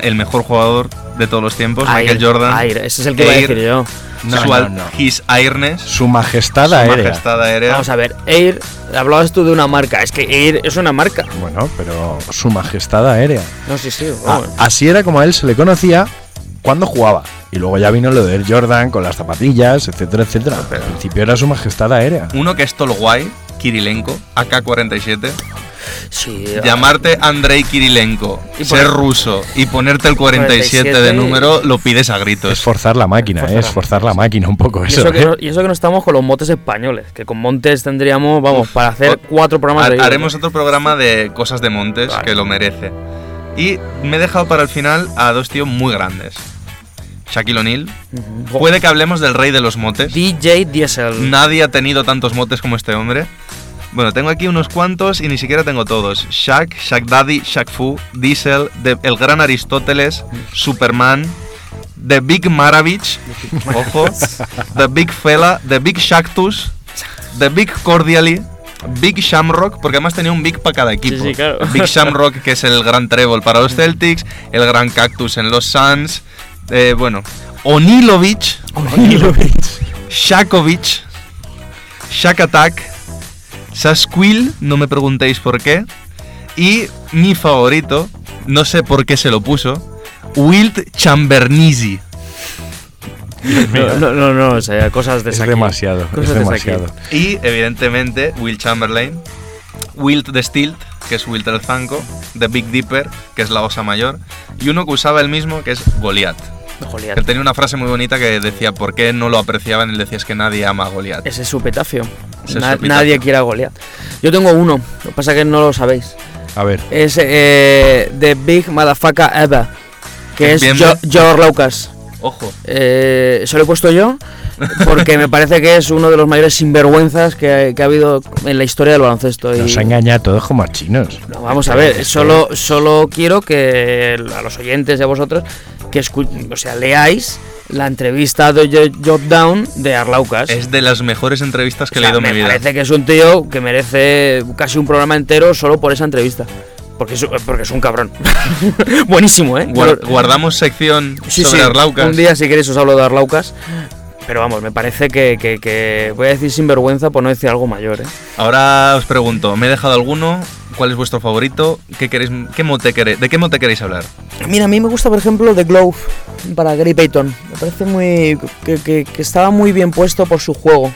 D: el mejor jugador de todos los tiempos,
B: Air,
D: Michael Jordan.
B: Air, ese es el que iba a
D: Air,
B: decir yo.
E: No,
D: su
E: no,
D: al-
E: no.
D: His Airness,
E: Su majestad
D: su
E: aérea.
D: majestad aérea.
B: Vamos a ver, Air, hablabas tú de una marca. Es que Air es una marca.
E: Bueno, pero su majestad aérea.
B: No, sí, sí.
E: Ah, así era como a él se le conocía cuando jugaba. Y luego ya vino lo de Air Jordan con las zapatillas, etcétera, etcétera. Pero al principio era su majestad aérea.
D: Uno que es todo guay, Kirilenko, AK-47.
B: Sí,
D: Llamarte Andrei Kirilenko,
B: Y
D: ser
B: poner-
D: ruso y ponerte el 47, de
B: 47
D: número, lo pides a gritos.
E: Es forzar la máquina,
B: Forzar
E: ¿eh? es
B: la
E: forzar la máquina un poco
B: Y
E: eso.
B: eso, que
E: ¿eh?
B: no, y eso que no estamos con los motes españoles, que con montes tendríamos, vamos, para hacer
D: O-
B: cuatro programas
D: Ha-
B: de
D: haremos otro programa de cosas de montes
B: Vale.
D: que lo merece. Y me he dejado para el final a dos tíos muy grandes. Shaquille O'Neal.
B: Ujú.
D: Puede que hablemos del rey de los motes.
B: DJ Diesel.
D: Nadie ha tenido tantos motes como este hombre. Bueno, tengo aquí unos cuantos y ni siquiera tengo todos. Shaq, Shaq Daddy, Shaq Fu, Diesel, The- el gran Aristóteles, Superman, The Big Maravich, ojo, The Big Fella, The Big Shactus, The Big Cordially, Big Shamrock, porque además tenía un Big para cada equipo.
B: sí, claro.
D: Big Shamrock, que es el gran trébol para los Celtics, el gran Cactus en los Suns, eh, bueno, Onilovich, Shakovic, Shack Attack, Sasquil, no me preguntéis por qué, y mi favorito, no sé por qué se lo puso, Wilt Chambernisi.
B: No, no, no, no, o sea, cosas de
E: Es demasiado,
B: Cosas
E: es
B: de
E: demasiado.
D: Y evidentemente Will Chamberlain, Wilt the Stilt, que es Wilt el Zanco, The Big Dipper, que es la osa mayor, y uno que usaba el mismo, que es Goliath.
B: Goliat.
D: Él tenía una frase muy bonita que decía, ¿por qué no lo apreciaban? Él decía, es que nadie ama a Goliath.
B: Ese es su petafio.
D: Ese es
B: Na-
D: su epitafio.
B: Nadie quiere a Goliat. Yo tengo uno, lo que pasa es que no lo sabéis.
E: A ver,
B: Es eh, The Big Motherfucker Ever, que es
D: Bien,
B: Jo-
D: bien.
B: George Lucas.
D: Ojo.
B: Eh, eso lo he puesto yo porque me parece que es uno de los mayores sinvergüenzas que, que ha habido en la historia del baloncesto. y-
E: nos ha engañado a todos como a chinos.
B: No, vamos a ver, solo, solo quiero que a los oyentes y a vosotros que o sea, leáis la entrevista de Jo- Job Down de Arlaucas.
D: Es de las mejores entrevistas que
B: O
D: he
B: sea,
D: leído en
B: me
D: mi vida.
B: parece que es un tío que merece casi un programa entero solo por esa entrevista. Porque es, porque es un cabrón. Buenísimo, ¿eh?
D: Guardamos sección
B: Sí,
D: sobre
B: sí,
D: Arlaucas.
B: Un día, si queréis, os hablo de Arlaucas. Pero vamos, me parece que, que- que voy a decir sinvergüenza por no decir algo mayor, ¿eh?
D: Ahora os pregunto, ¿me he dejado alguno? ¿Cuál es vuestro favorito? ¿Qué queréis, qué mote queréis, ¿De qué mote queréis hablar?
B: Mira, a mí me gusta, por ejemplo, The Glove para Gary Payton. Me parece muy. Que, que- que estaba muy bien puesto por su juego.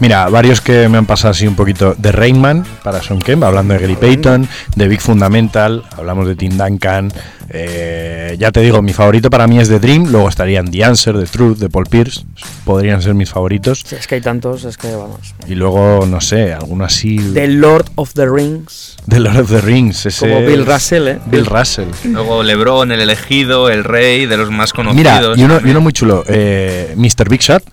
E: Mira, varios que me han pasado así un poquito de Rainman para Son Kemp, hablando de Gary Payton, de Big Fundamental, hablamos de Tim Duncan. Eh, ya te digo, mi favorito para mí es The Dream, luego estarían The Answer, The Truth, de Paul Pierce, podrían ser mis favoritos.
B: Es que hay tantos, es que vamos.
E: Y luego, no sé, alguno así
B: The Lord of the Rings.
E: de Lord of the Rings. Ese
B: Como Bill Russell, ¿eh?
E: Bill Russell.
D: Luego LeBron, el elegido, el rey, de los más conocidos.
E: Mira, y uno, y
D: también.
E: uno muy chulo, eh, Mr. Big Shot.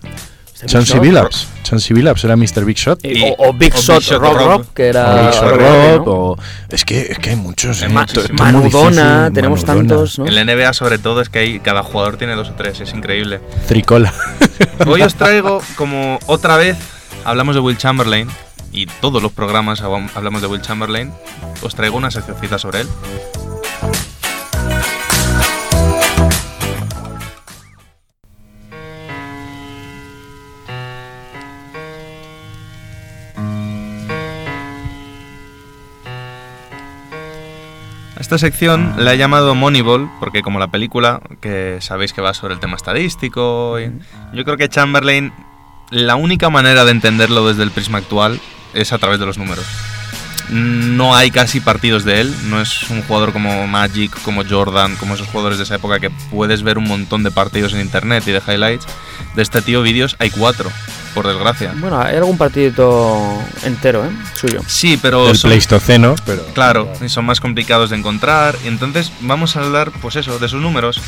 E: Chansey Billups. Chansey Billups era Mr. Big Shot.
B: Y- o, o Big
D: o
B: Shot,
D: Big Shot
B: Rob,
D: Rob.
B: Rob, que era.
E: o Big Shot
B: Rob,
E: Rob,
B: ¿no?
E: o- es, que, es que hay muchos. ¿eh?
D: Ma-
E: To- todo
B: Manu
E: muy difícil.
B: Dona, tenemos tantos, ¿no?
D: En la NBA sobre todo es que hay, cada jugador tiene dos o tres, es increíble.
E: Tricola.
D: Hoy os traigo como otra vez hablamos de Will Chamberlain y todos los programas hablamos de Will Chamberlain. Os traigo una seccioncita sobre él. Esta sección la he llamado Moneyball porque como la película, que sabéis que va sobre el tema estadístico, y yo creo que Chamberlain, la única manera de entenderlo desde el prisma actual es a través de los números. No hay casi partidos de él, no es un jugador como Magic, como Jordan, como esos jugadores de esa época que puedes ver un montón de partidos en internet y de highlights. De este tío vídeos hay cuatro, por desgracia.
B: Bueno, hay algún partidito entero, ¿eh? Suyo.
D: Sí, pero
E: El
D: son-
E: Pleistoceno, pero.
D: Claro, y son más complicados de encontrar. Y entonces vamos a hablar, pues eso, de sus números.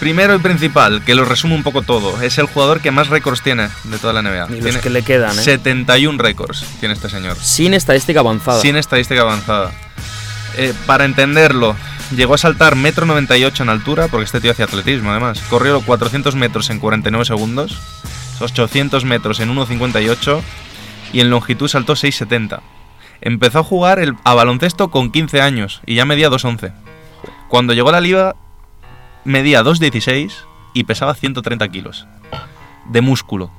D: Primero y principal, que lo resume un poco todo, es el jugador que más récords tiene de toda la NBA.
B: Y los
D: Tiene
B: que le quedan, ¿eh?
D: 71 récords tiene este señor.
B: Sin estadística avanzada.
D: Sin estadística avanzada. Eh, para entenderlo, llegó a saltar metro 98 en altura, porque este tío hacía atletismo además. Corrió los 400 metros en 49 segundos, 800 metros en 1.58 y en longitud saltó 6.70. Empezó a jugar el, a baloncesto con 15 años y ya medía 2.11. Cuando llegó a la liga medía 2.16 y pesaba 130 kilos. De músculo,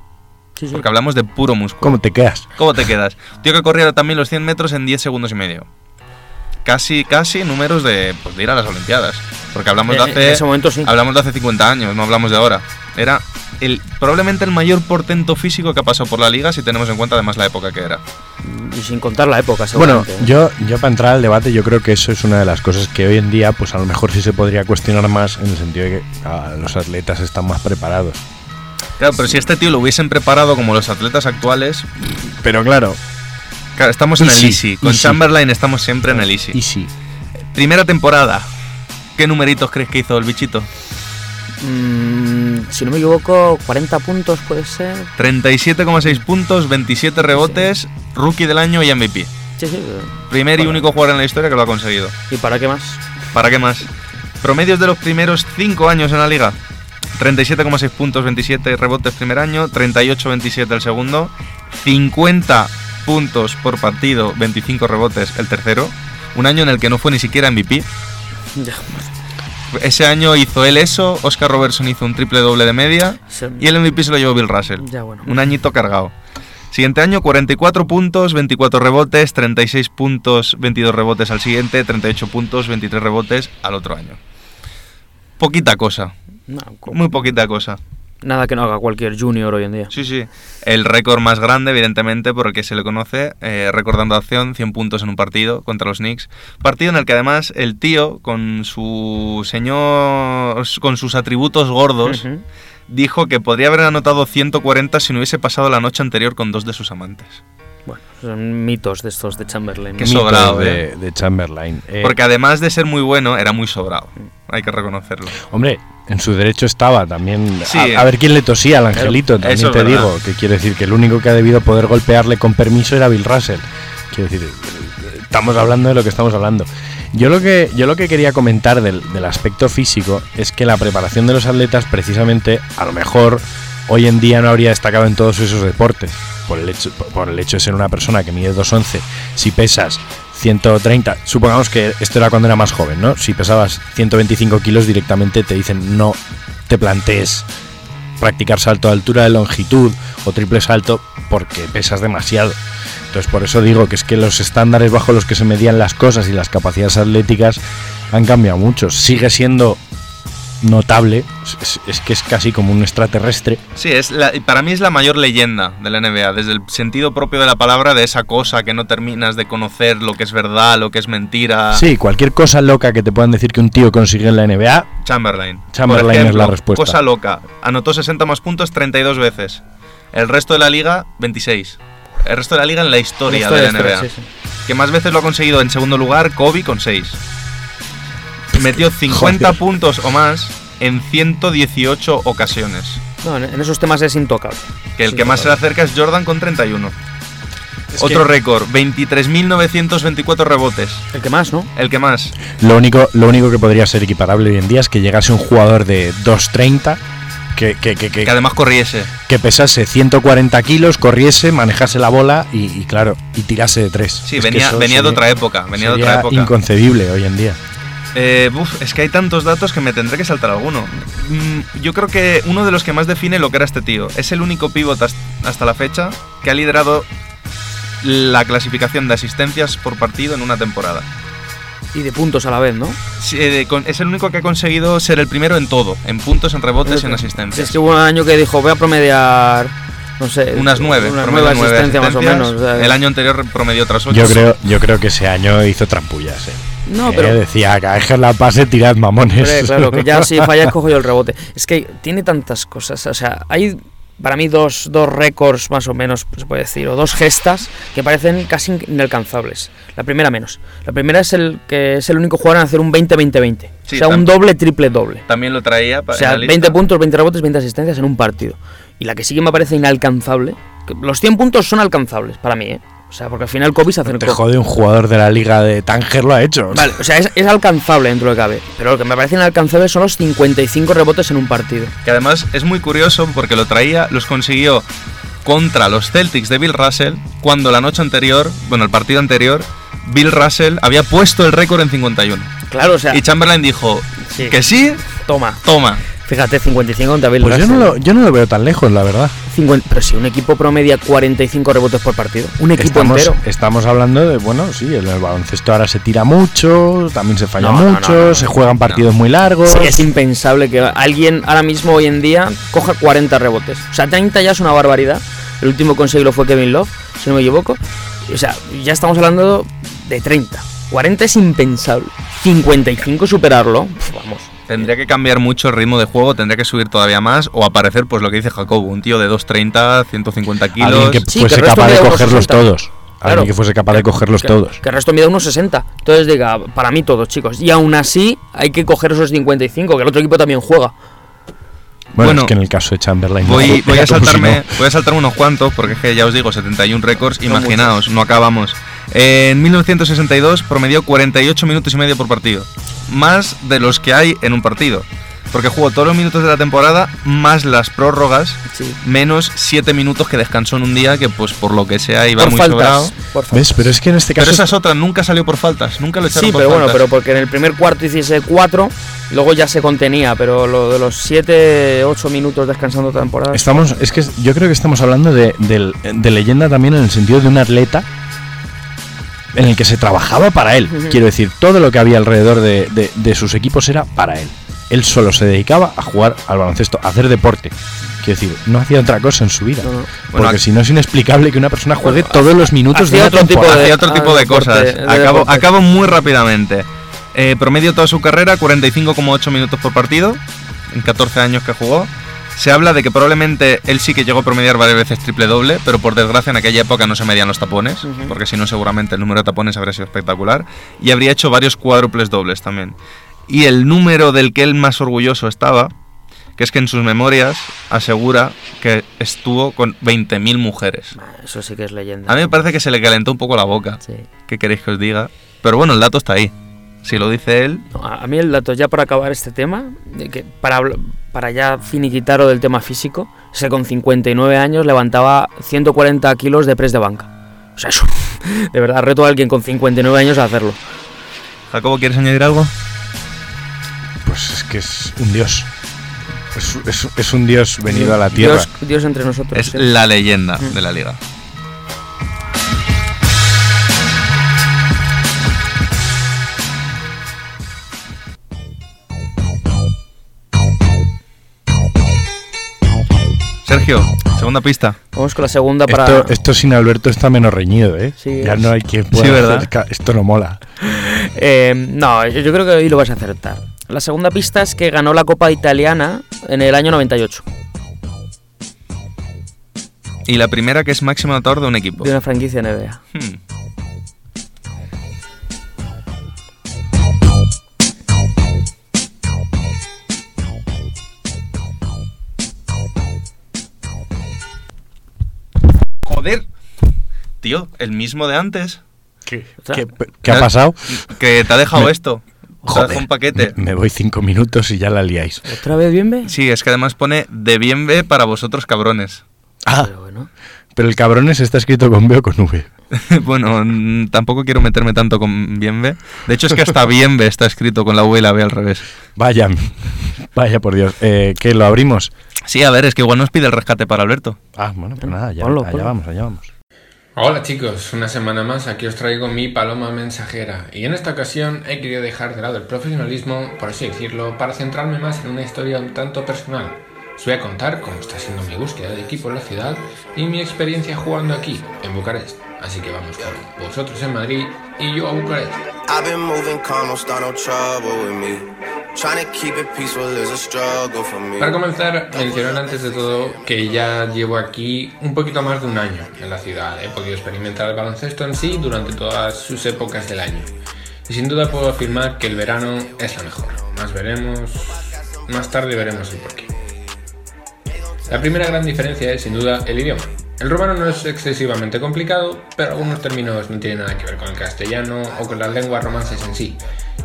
B: Sí, sí.
D: porque hablamos de puro músculo.
E: ¿Cómo te quedas?
D: ¿Cómo te quedas? Tío que corría también los 100 metros en 10 segundos y medio. Casi, casi números de, pues, de ir a las Olimpiadas. Porque hablamos de hace.
B: en ese momento sí.
D: Hablamos de hace 50 años, no hablamos de ahora. Era el, probablemente el mayor portento físico que ha pasado por la liga si tenemos en cuenta además la época que era.
B: Y sin contar la época,
E: Bueno,
B: seguramente. ¿eh?
E: yo, yo para entrar al debate, yo creo que eso es una de las cosas que hoy en día, pues a lo mejor sí se podría cuestionar más, en el sentido de que ah, los atletas están más preparados.
D: Claro, pero si este tío lo hubiesen preparado como los atletas actuales,
E: Pero claro,
D: claro, estamos en el
E: Easy,
D: easy. Con
E: easy.
D: Chamberlain estamos siempre en el easy.
E: y sí.
D: Primera temporada. ¿Qué numeritos crees que hizo el bichito?
B: Mm, si no me equivoco, 40 puntos puede ser.
D: 37,6 puntos, 27 rebotes, rookie del año y MVP.
B: Sí, sí.
D: Primer y único jugador en la historia que lo ha conseguido.
B: ¿Y para qué más?
D: ¿Para qué más? Promedios de los primeros 5 años en la liga. 37,6 puntos, 27 rebotes primer año, 38-27 el segundo, 50 puntos por partido, 25 rebotes el tercero. Un año en el que no fue ni siquiera MVP. Ese año hizo él eso, Oscar Robertson hizo un triple doble de media y el MVP se lo llevó Bill Russell.
B: Ya, bueno.
D: Un añito cargado. Siguiente año, 44 puntos, 24 rebotes, 36 puntos, 22 rebotes al siguiente, 38 puntos, 23 rebotes al otro año. Poquita cosa,
B: No,
D: muy poquita cosa.
B: Nada que no haga cualquier junior hoy en día.
D: Sí, sí. El récord más grande, evidentemente, por el que se le conoce, eh, récord de anotación, 100 puntos en un partido contra los Knicks. Partido en el que además el tío, con su señor, con sus atributos gordos, dijo que podría haber anotado 140 si no hubiese pasado la noche anterior con dos de sus amantes.
B: Son mitos de estos de Chamberlain.
D: Qué sobrado,
E: de,
D: eh.
E: de Chamberlain. Eh,
D: Porque además de ser muy bueno, era muy sobrado. Hay que reconocerlo.
E: Hombre, en su derecho estaba también.
D: Sí.
E: a, a ver quién le tosía al angelito, también te
D: verdad.
E: digo. Que quiere decir que el único que ha debido poder golpearle con permiso era Bill Russell. Quiero decir, eh, estamos hablando de lo que estamos hablando. Yo lo que, yo lo que quería comentar del, del aspecto físico es que la preparación de los atletas, precisamente, a lo mejor hoy en día no habría destacado en todos esos deportes. Por el hecho, por el hecho de ser una persona que mide 2'11, si pesas 130, supongamos que esto era cuando era más joven, ¿no? Si pesabas 125 kilos directamente te dicen no te plantees practicar salto de altura de longitud o triple salto porque pesas demasiado. Entonces por eso digo que es que los estándares bajo los que se medían las cosas y las capacidades atléticas han cambiado mucho. Sigue siendo notable, es, es que es casi como un extraterrestre.
D: Sí, es la- para mí es la mayor leyenda de la NBA, desde el sentido propio de la palabra, de esa cosa que no terminas de conocer lo que es verdad, lo que es mentira.
E: Sí, cualquier cosa loca que te puedan decir que un tío consigue en la NBA,
D: Chamberlain.
E: Chamberlain es la respuesta.
D: Cosa loca. Anotó 60 más puntos 32 veces. El resto de la liga, 26. El resto de la liga en la historia, de la NBA.
B: sí, sí.
D: Que más veces lo ha conseguido en segundo lugar Kobe con 6. Metió 50
E: Joder.
D: puntos o más en 118 ocasiones.
B: No, en, esos temas es intocable.
D: Que el que más se le acerca es Jordan con 31.
E: Es
D: Otro
E: que-
D: récord, 23.924 rebotes.
B: El que más, ¿no?
D: El que más.
E: Lo único, lo único que podría ser equiparable hoy en día es que llegase un jugador de 2.30 que, que, que, que-
D: Que además corriese.
E: que pesase 140 kilos, corriese, manejase la bola y, y claro, y tirase de tres.
D: Sí,
E: Es
D: venía, venía de otra época. Venía de otra época.
E: inconcebible hoy en día.
D: Eh, es que hay tantos datos que me tendré que saltar alguno. Mm, yo creo que uno de los que más define lo que era este tío es el único pívot has- hasta la fecha que ha liderado la clasificación de asistencias por partido en una temporada.
B: Y de puntos a la vez, ¿no?
D: Sí, eh, con- es el único que ha conseguido ser el primero en todo, en puntos, en rebotes y en
B: Si
D: asistencias.
B: es que hubo un año que dijo, voy a promediar, no sé,
D: Unas nueve,
B: una
D: promedio
B: nueva
D: nueve
B: asistencia más o
D: asistencias.
B: menos. o sea,
D: el año anterior promedió otras ocho.
E: Yo creo, yo creo que ese año hizo trampullas. Eh.
B: No,
E: Eh,
B: pero
E: decía, que la pase, tirad mamones.
B: Hombre, claro, que ya si fallas cojo yo el rebote. Es que tiene tantas cosas. O sea, hay para mí dos, dos récords más o menos, se puede decir, o dos gestas que parecen casi inalcanzables. La primera menos. La primera es el que es el único jugador en hacer un 20-20-20.
D: Sí,
B: o sea, un doble, triple, doble.
D: También lo traía
B: O
D: para
B: sea,
D: la lista.
B: 20 puntos, 20 rebotes, 20 asistencias en un partido. Y la que sí que me parece inalcanzable, que los 100 puntos son alcanzables para mí, ¿eh? O sea, porque al final Kobe se
E: Te
B: acercó.
E: jode un jugador de la liga de Tánger lo ha hecho.
B: Vale, o sea, es, es alcanzable dentro de lo que cabe. Pero lo que me parece inalcanzable son los 55 rebotes en un partido.
D: Que además es muy curioso porque lo traía, los consiguió contra los Celtics de Bill Russell, cuando la noche anterior, bueno, el partido anterior, Bill Russell había puesto el récord en 51.
B: Claro, o sea,
D: Y Chamberlain dijo
B: Sí.
D: que sí,
B: toma.
D: toma.
B: Fíjate, 55 contra Bill
E: Pues yo no,
B: Russell.
E: lo, yo no lo veo tan lejos, la verdad.
B: 50 pero si un equipo promedia 45 rebotes por partido, un equipo
E: Estamos,
B: entero.
E: estamos hablando de, bueno, sí, el baloncesto ahora se tira mucho, también se falla
B: No,
E: mucho,
B: no, no,
E: se juegan partidos muy largos.
B: Sí, es impensable que alguien ahora mismo, hoy en día, coja 40 rebotes. O sea, 30 ya es una barbaridad. El último conseguirlo fue Kevin Love, si no me equivoco. O sea, ya estamos hablando de 30. 40 es impensable. 55 superarlo, vamos.
D: Tendría que cambiar mucho el ritmo de juego, tendría que subir todavía más o aparecer, pues lo que dice Jacobo, un tío de 230, 150 kilos.
E: Alguien que
B: Sí,
E: fuese
B: que el resto
E: capaz de cogerlos
B: 60.
E: todos.
B: Claro.
E: Alguien que fuese capaz de cogerlos
B: que,
E: todos.
B: Que el resto mide unos 60. Entonces diga, para mí todos, chicos. Y aún así hay que coger esos 55, que el otro equipo también juega.
E: Bueno,
D: Bueno,
E: es que en el caso de Chamberlain.
D: Voy,
E: no,
D: voy a saltarme,
E: no.
D: voy a saltarme unos cuantos, porque es que ya os digo, 71 récords,
B: Son
D: imaginaos, no acabamos. En 1962 promedió 48 minutos y medio por partido, más de los que hay en un partido, porque jugó todos los minutos de la temporada, más las prórrogas,
B: Sí.
D: menos 7 minutos que descansó en un día que pues por lo que sea iba
B: Por
D: muy
B: faltas.
D: sobrado.
B: por faltas.
E: ¿Ves? Pero es que en este
D: Pero
E: caso.
D: esa es otra, nunca salió por faltas, nunca lo echaron
B: Sí,
D: por
B: pero bueno, pero porque en el primer cuarto hiciese 4, luego ya se contenía, pero lo de los 7, 8 minutos descansando temporada.
E: Estamos, es que yo creo que estamos hablando de, de leyenda también en el sentido de un atleta en el que se trabajaba para él. Quiero decir, todo lo que había alrededor de, de- de sus equipos era para él. Él solo se dedicaba a jugar al baloncesto, a hacer deporte. Quiero decir, no hacía otra cosa en su vida.
B: No, no.
D: Bueno,
E: porque si no es inexplicable que una persona juegue todos los minutos de
B: otro tipo de-
D: Hacía otro
B: ah,
D: tipo de
B: deporte,
D: cosas.
B: de
D: Acabo,
B: deporte.
D: acabo muy rápidamente. Eh, promedio toda su carrera, 45,8 minutos por partido, en 14 años que jugó. Se habla de que probablemente él sí que llegó a promediar varias veces triple doble, pero por desgracia en aquella época no se medían los tapones, porque si no seguramente el número de tapones habría sido espectacular. Y habría hecho varios cuádruples dobles también. Y el número del que él más orgulloso estaba, que es que en sus memorias asegura que estuvo con 20.000 mujeres.
B: Eso sí que es leyenda.
D: A mí me parece que se le calentó un poco la boca.
B: Sí.
D: ¿Qué queréis que os diga? Pero bueno, el dato está ahí. Si lo dice él,
B: No, a mí el dato, ya para acabar este tema, de que para, para ya finiquitarlo del tema físico, es que con 59 años levantaba 140 kilos de press de banca. O sea, eso, de verdad, reto a alguien con 59 años a hacerlo.
D: Jacobo, ¿quieres añadir algo?
E: Pues es que es un dios. Es, es- es un dios venido a la tierra.
B: Dios, Dios entre nosotros.
D: Es
B: sí.
D: la leyenda
B: Mm.
D: de la liga. Sergio, segunda pista.
B: Vamos con la segunda para...
E: Esto, esto sin Alberto está menos reñido, ¿eh?
B: Sí,
E: ya
B: es-
E: no hay quien pueda
D: Sí, ¿verdad?
E: hacer Esto no mola.
B: Eh, no, yo, yo creo que hoy lo vas a acertar. La segunda pista es que ganó la Copa Italiana en el año 98,
D: Y la primera que es máximo anotador de un equipo.
B: de una franquicia NBA.
D: Hmm. Joder. Tío, el mismo de antes.
E: ¿Qué,
B: sea,
E: qué- qué ha pasado?
D: Que te ha dejado
E: Me-
D: esto. Te
E: Joder,
D: un paquete.
E: Me, me voy cinco minutos y ya la liáis.
B: ¿Otra vez bien, ve?
D: Sí, es que además pone de bien ve para vosotros cabrones.
E: Ah,
B: Pero bueno.
E: Pero el cabrones está escrito con B o con V.
D: bueno, tampoco quiero meterme tanto con bien ve. De hecho, es que hasta bien ve está escrito con la V y la B al revés.
E: Vaya, vaya por Dios. Eh, ¿Qué? ¿Lo abrimos?
D: Sí, a ver, es que igual nos pide el rescate para Alberto.
E: Ah, bueno, pues nada, ya,
B: Ponlo,
E: allá
B: ponlo.
E: vamos, allá vamos.
H: Hola chicos, una semana más aquí os traigo mi paloma mensajera y en esta ocasión he querido dejar de lado el profesionalismo, por así decirlo, para centrarme más en una historia un tanto personal. Os voy a contar cómo está siendo mi búsqueda de equipo en la ciudad y mi experiencia jugando aquí, en Bucarest. Así que vamos con vosotros en Madrid y yo a Bucarest.
C: I've been moving calm, don't start no trouble with me.
H: Para comenzar, mencionar antes de todo que ya llevo aquí un poquito más de un año en la ciudad. He podido experimentar el baloncesto en sí durante todas sus épocas del año. Y sin duda puedo afirmar que el verano es la mejor. Más veremos, más tarde veremos el porqué. La primera gran diferencia es sin duda el idioma. El romano no es excesivamente complicado, pero algunos términos no tienen nada que ver con el castellano o con las lenguas romances en sí,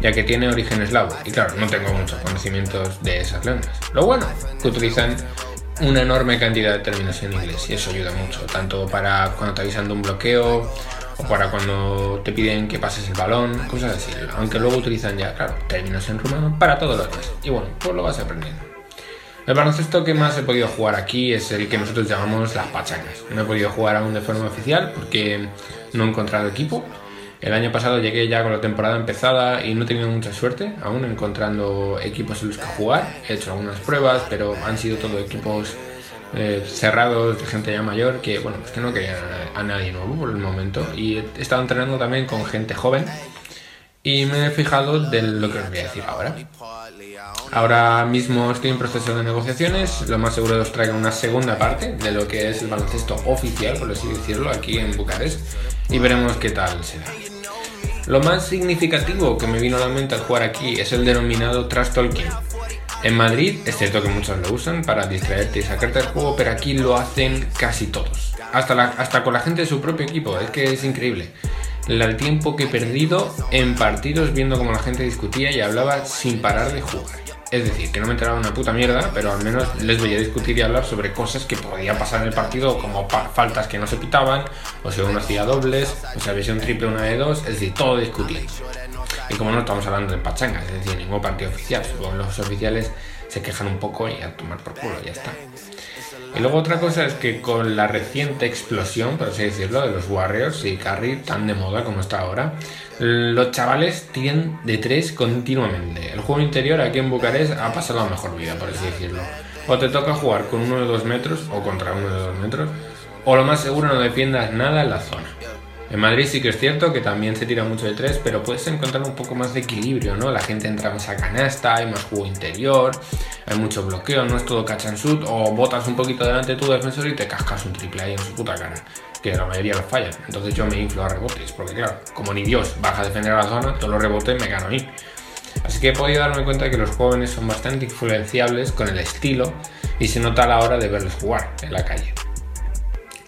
H: ya que tiene origen eslavo, y claro, no tengo muchos conocimientos de esas lenguas. Lo bueno, que utilizan una enorme cantidad de términos en inglés, y eso ayuda mucho, tanto para cuando te avisan de un bloqueo, o para cuando te piden que pases el balón, cosas así, aunque luego utilizan ya, claro, términos en rumano para todo lo demás, y bueno, pues lo vas aprendiendo. El baloncesto que más he podido jugar aquí es el que nosotros llamamos las pachangas. No he podido jugar aún de forma oficial porque no he encontrado equipo. El año pasado llegué ya con la temporada empezada y no he tenido mucha suerte aún encontrando equipos en los que jugar. He hecho algunas pruebas, pero han sido todo equipos eh, cerrados de gente ya mayor que, bueno, pues que no querían a nadie nuevo por el momento. Y he estado entrenando también con gente joven y me he fijado de lo que os voy a decir ahora. Ahora mismo estoy en proceso de negociaciones, lo más seguro es que os una segunda parte de lo que es el baloncesto oficial, por así decirlo, aquí en Bucarest y veremos qué tal será. Lo más significativo que me vino a la mente al jugar aquí es el denominado trash talking. En Madrid es cierto que muchos lo usan para distraerte y sacarte del juego, pero aquí lo hacen casi todos. Hasta, hasta con la gente de su propio equipo, es que es increíble. El tiempo que he perdido en partidos viendo cómo la gente discutía y hablaba sin parar de jugar. Es decir, que no me enteraba una puta mierda, pero al menos les veía discutir y hablar sobre cosas que podían pasar en el partido, como faltas que no se pitaban, o si uno hacía dobles, o si había sido un triple una de dos, es decir, todo discutiendo. Y como no estamos hablando de pachangas, es decir, ningún partido oficial, los oficiales se quejan un poco y a tomar por culo, ya está. Y luego otra cosa es que con la reciente explosión, por así decirlo, de los Warriors y Curry tan de moda como está ahora, los chavales tiran de tres continuamente. El juego interior aquí en Bucarest ha pasado la mejor vida, por así decirlo. O te toca jugar con uno de dos metros o contra uno de dos metros, o lo más seguro no defiendas nada en la zona. En Madrid sí que es cierto que también se tira mucho de tres, pero puedes encontrar un poco más de equilibrio, ¿no? La gente entra más a canasta, hay más juego interior, hay mucho bloqueo, no es todo catch and shoot, o botas un poquito delante de tu defensor y te cascas un triple ahí en su puta cara, que la mayoría lo fallan. Entonces yo me inflo a rebotes, porque claro, como ni Dios baja a defender a la zona, todos los rebotes me gano a mí. Así que he podido darme cuenta que los jóvenes son bastante influenciables con el estilo y se nota a la hora de verlos jugar en la calle.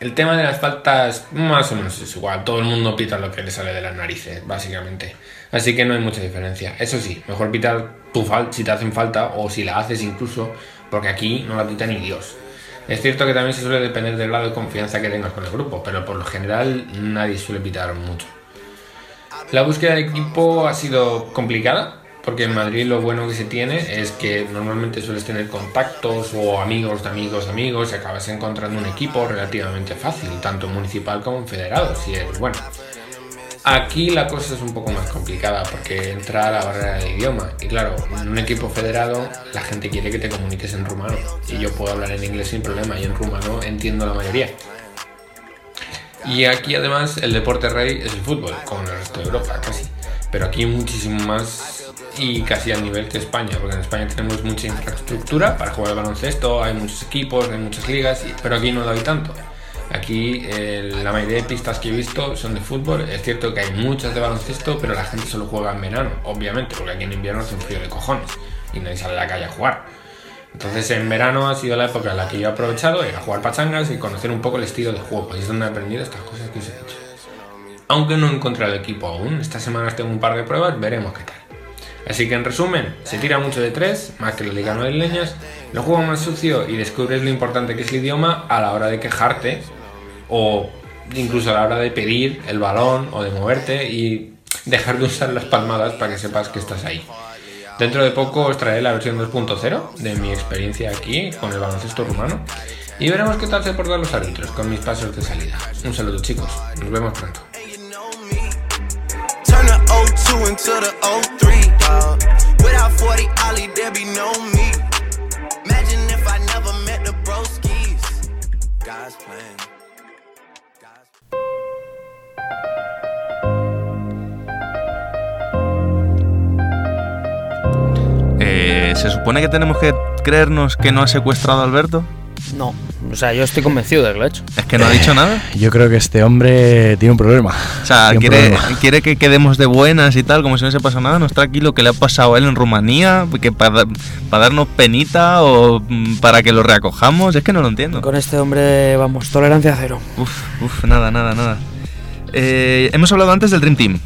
H: El tema de las faltas más o menos es igual, todo el mundo pita lo que le sale de las narices, básicamente. Así que no hay mucha diferencia. Eso sí, mejor pitar tu falta si te hacen falta o si la haces incluso, porque aquí no la pita ni Dios. Es cierto que también se suele depender del grado de confianza que tengas con el grupo, pero por lo general nadie suele pitar mucho. La búsqueda de equipo ha sido complicada, porque en Madrid lo bueno que se tiene es que normalmente sueles tener contactos o amigos de amigos amigos y acabas encontrando un equipo relativamente fácil, tanto municipal como en federado, si eres bueno. Aquí la cosa es un poco más complicada porque entra la barrera del idioma. Y claro, en un equipo federado la gente quiere que te comuniques en rumano. Y yo puedo hablar en inglés sin problema y en rumano entiendo la mayoría. Y aquí además el deporte rey es el fútbol, como en el resto de Europa casi. Pero aquí muchísimo más y casi al nivel que España, porque en España tenemos mucha infraestructura para jugar al baloncesto, hay muchos equipos, hay muchas ligas, pero aquí no lo hay tanto. Aquí eh, la mayoría de pistas que he visto son de fútbol. Es cierto que hay muchas de baloncesto, pero la gente solo juega en verano, obviamente, porque aquí en invierno hace un frío de cojones y nadie sale a la calle a jugar. Entonces en verano ha sido la época en la que yo he aprovechado ir a jugar pachangas y conocer un poco el estilo de juego. Y es donde he aprendido estas cosas que os he dicho. Aunque no he encontrado equipo aún, estas semanas tengo un par de pruebas, veremos qué tal. Así que en resumen, se tira mucho de tres, más que la liga madrileñas, lo juego más sucio y descubres lo importante que es el idioma a la hora de quejarte o incluso a la hora de pedir el balón o de moverte y dejar de usar las palmadas para que sepas que estás ahí. Dentro de poco os traeré la versión 2.0 de mi experiencia aquí con el baloncesto rumano y veremos qué tal se portan los árbitros con mis pasos de salida. Un saludo chicos, nos vemos pronto.
C: 02 into the 03, dog. Without 40 Ollie, there be no me. If I never met the.
D: Eh, ¿Se supone que tenemos que creernos que no ha secuestrado a Alberto?
B: No, o sea, yo estoy convencido de que lo ha hecho.
D: Es que no ha dicho nada.
E: Yo creo que este hombre tiene un problema.
D: O sea, quiere,
E: problema.
D: quiere que quedemos de buenas y tal, como si no se pasa nada. No está aquí lo que le ha pasado a él en Rumanía, que para, para darnos penita o mm, para que lo reacojamos. Es que no lo entiendo.
B: Con este hombre, vamos, tolerancia cero.
D: Uf, uf, nada, nada, nada. Eh, hemos hablado antes del Dream Team.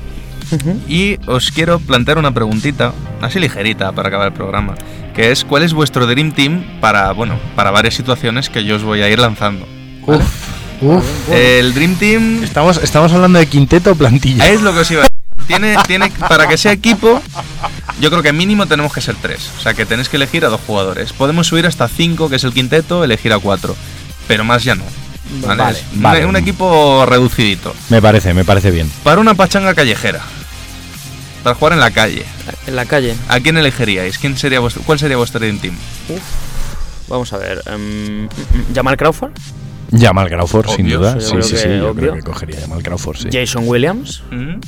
D: Y os quiero plantear una preguntita, así ligerita para acabar el programa, que es ¿cuál es vuestro Dream Team para, bueno, para varias situaciones que yo os voy a ir lanzando? ¿vale?
E: Uf,
D: El Dream Team
E: estamos, estamos hablando de quinteto o plantilla.
D: es lo que os iba a decir. Tiene, tiene, para que sea equipo, yo creo que mínimo tenemos que ser tres. O sea, que tenéis que elegir a dos jugadores. Podemos subir hasta cinco, que es el quinteto, elegir a cuatro. Pero más ya no. ¿vale?
B: Vale,
D: un-
E: vale.
D: un equipo reducidito.
E: Me parece, me parece bien.
D: Para una pachanga callejera. Para jugar en la calle.
B: En la calle.
D: ¿A quién elegiríais? ¿Quién sería vuestro, ¿Cuál sería vuestro Dream Team?
B: Vamos a ver. Jamal Crawford,
E: Jamal Crawford, sin duda. Sí, sí,
B: que
E: sí. Yo
B: obvio.
E: creo que cogería Jamal Crawford, sí.
B: Jason Williams
D: ¿Mm?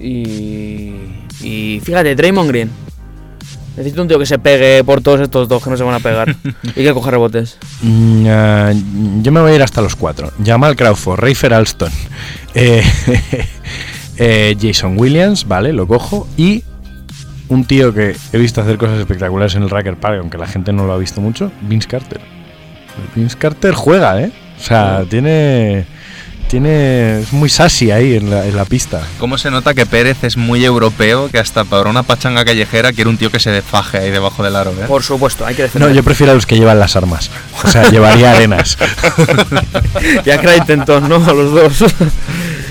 B: y. Y fíjate, Draymond Green. Necesito un tío que se pegue por todos estos dos que no se van a pegar y que coja rebotes.
E: Mm, ah, yo me voy a ir hasta los cuatro. Jamal Crawford, Rafer Alston, eh, eh, Jason Williams, vale, lo cojo. Y un tío que he visto hacer cosas espectaculares en el Racker Park, aunque la gente no lo ha visto mucho, Vince Carter. Vince Carter juega, ¿eh? O sea, tiene... Tiene, es muy sassy ahí en la, en la pista.
D: ¿Cómo se nota que Pérez es muy europeo que hasta para una pachanga callejera quiere un tío que se desfaje ahí debajo del aro? ¿eh?
B: Por supuesto, hay que
E: No,
B: defender.
E: yo prefiero a los que llevan las armas. O sea, llevaría arenas.
B: Ya Creighton, ¿no? A los dos.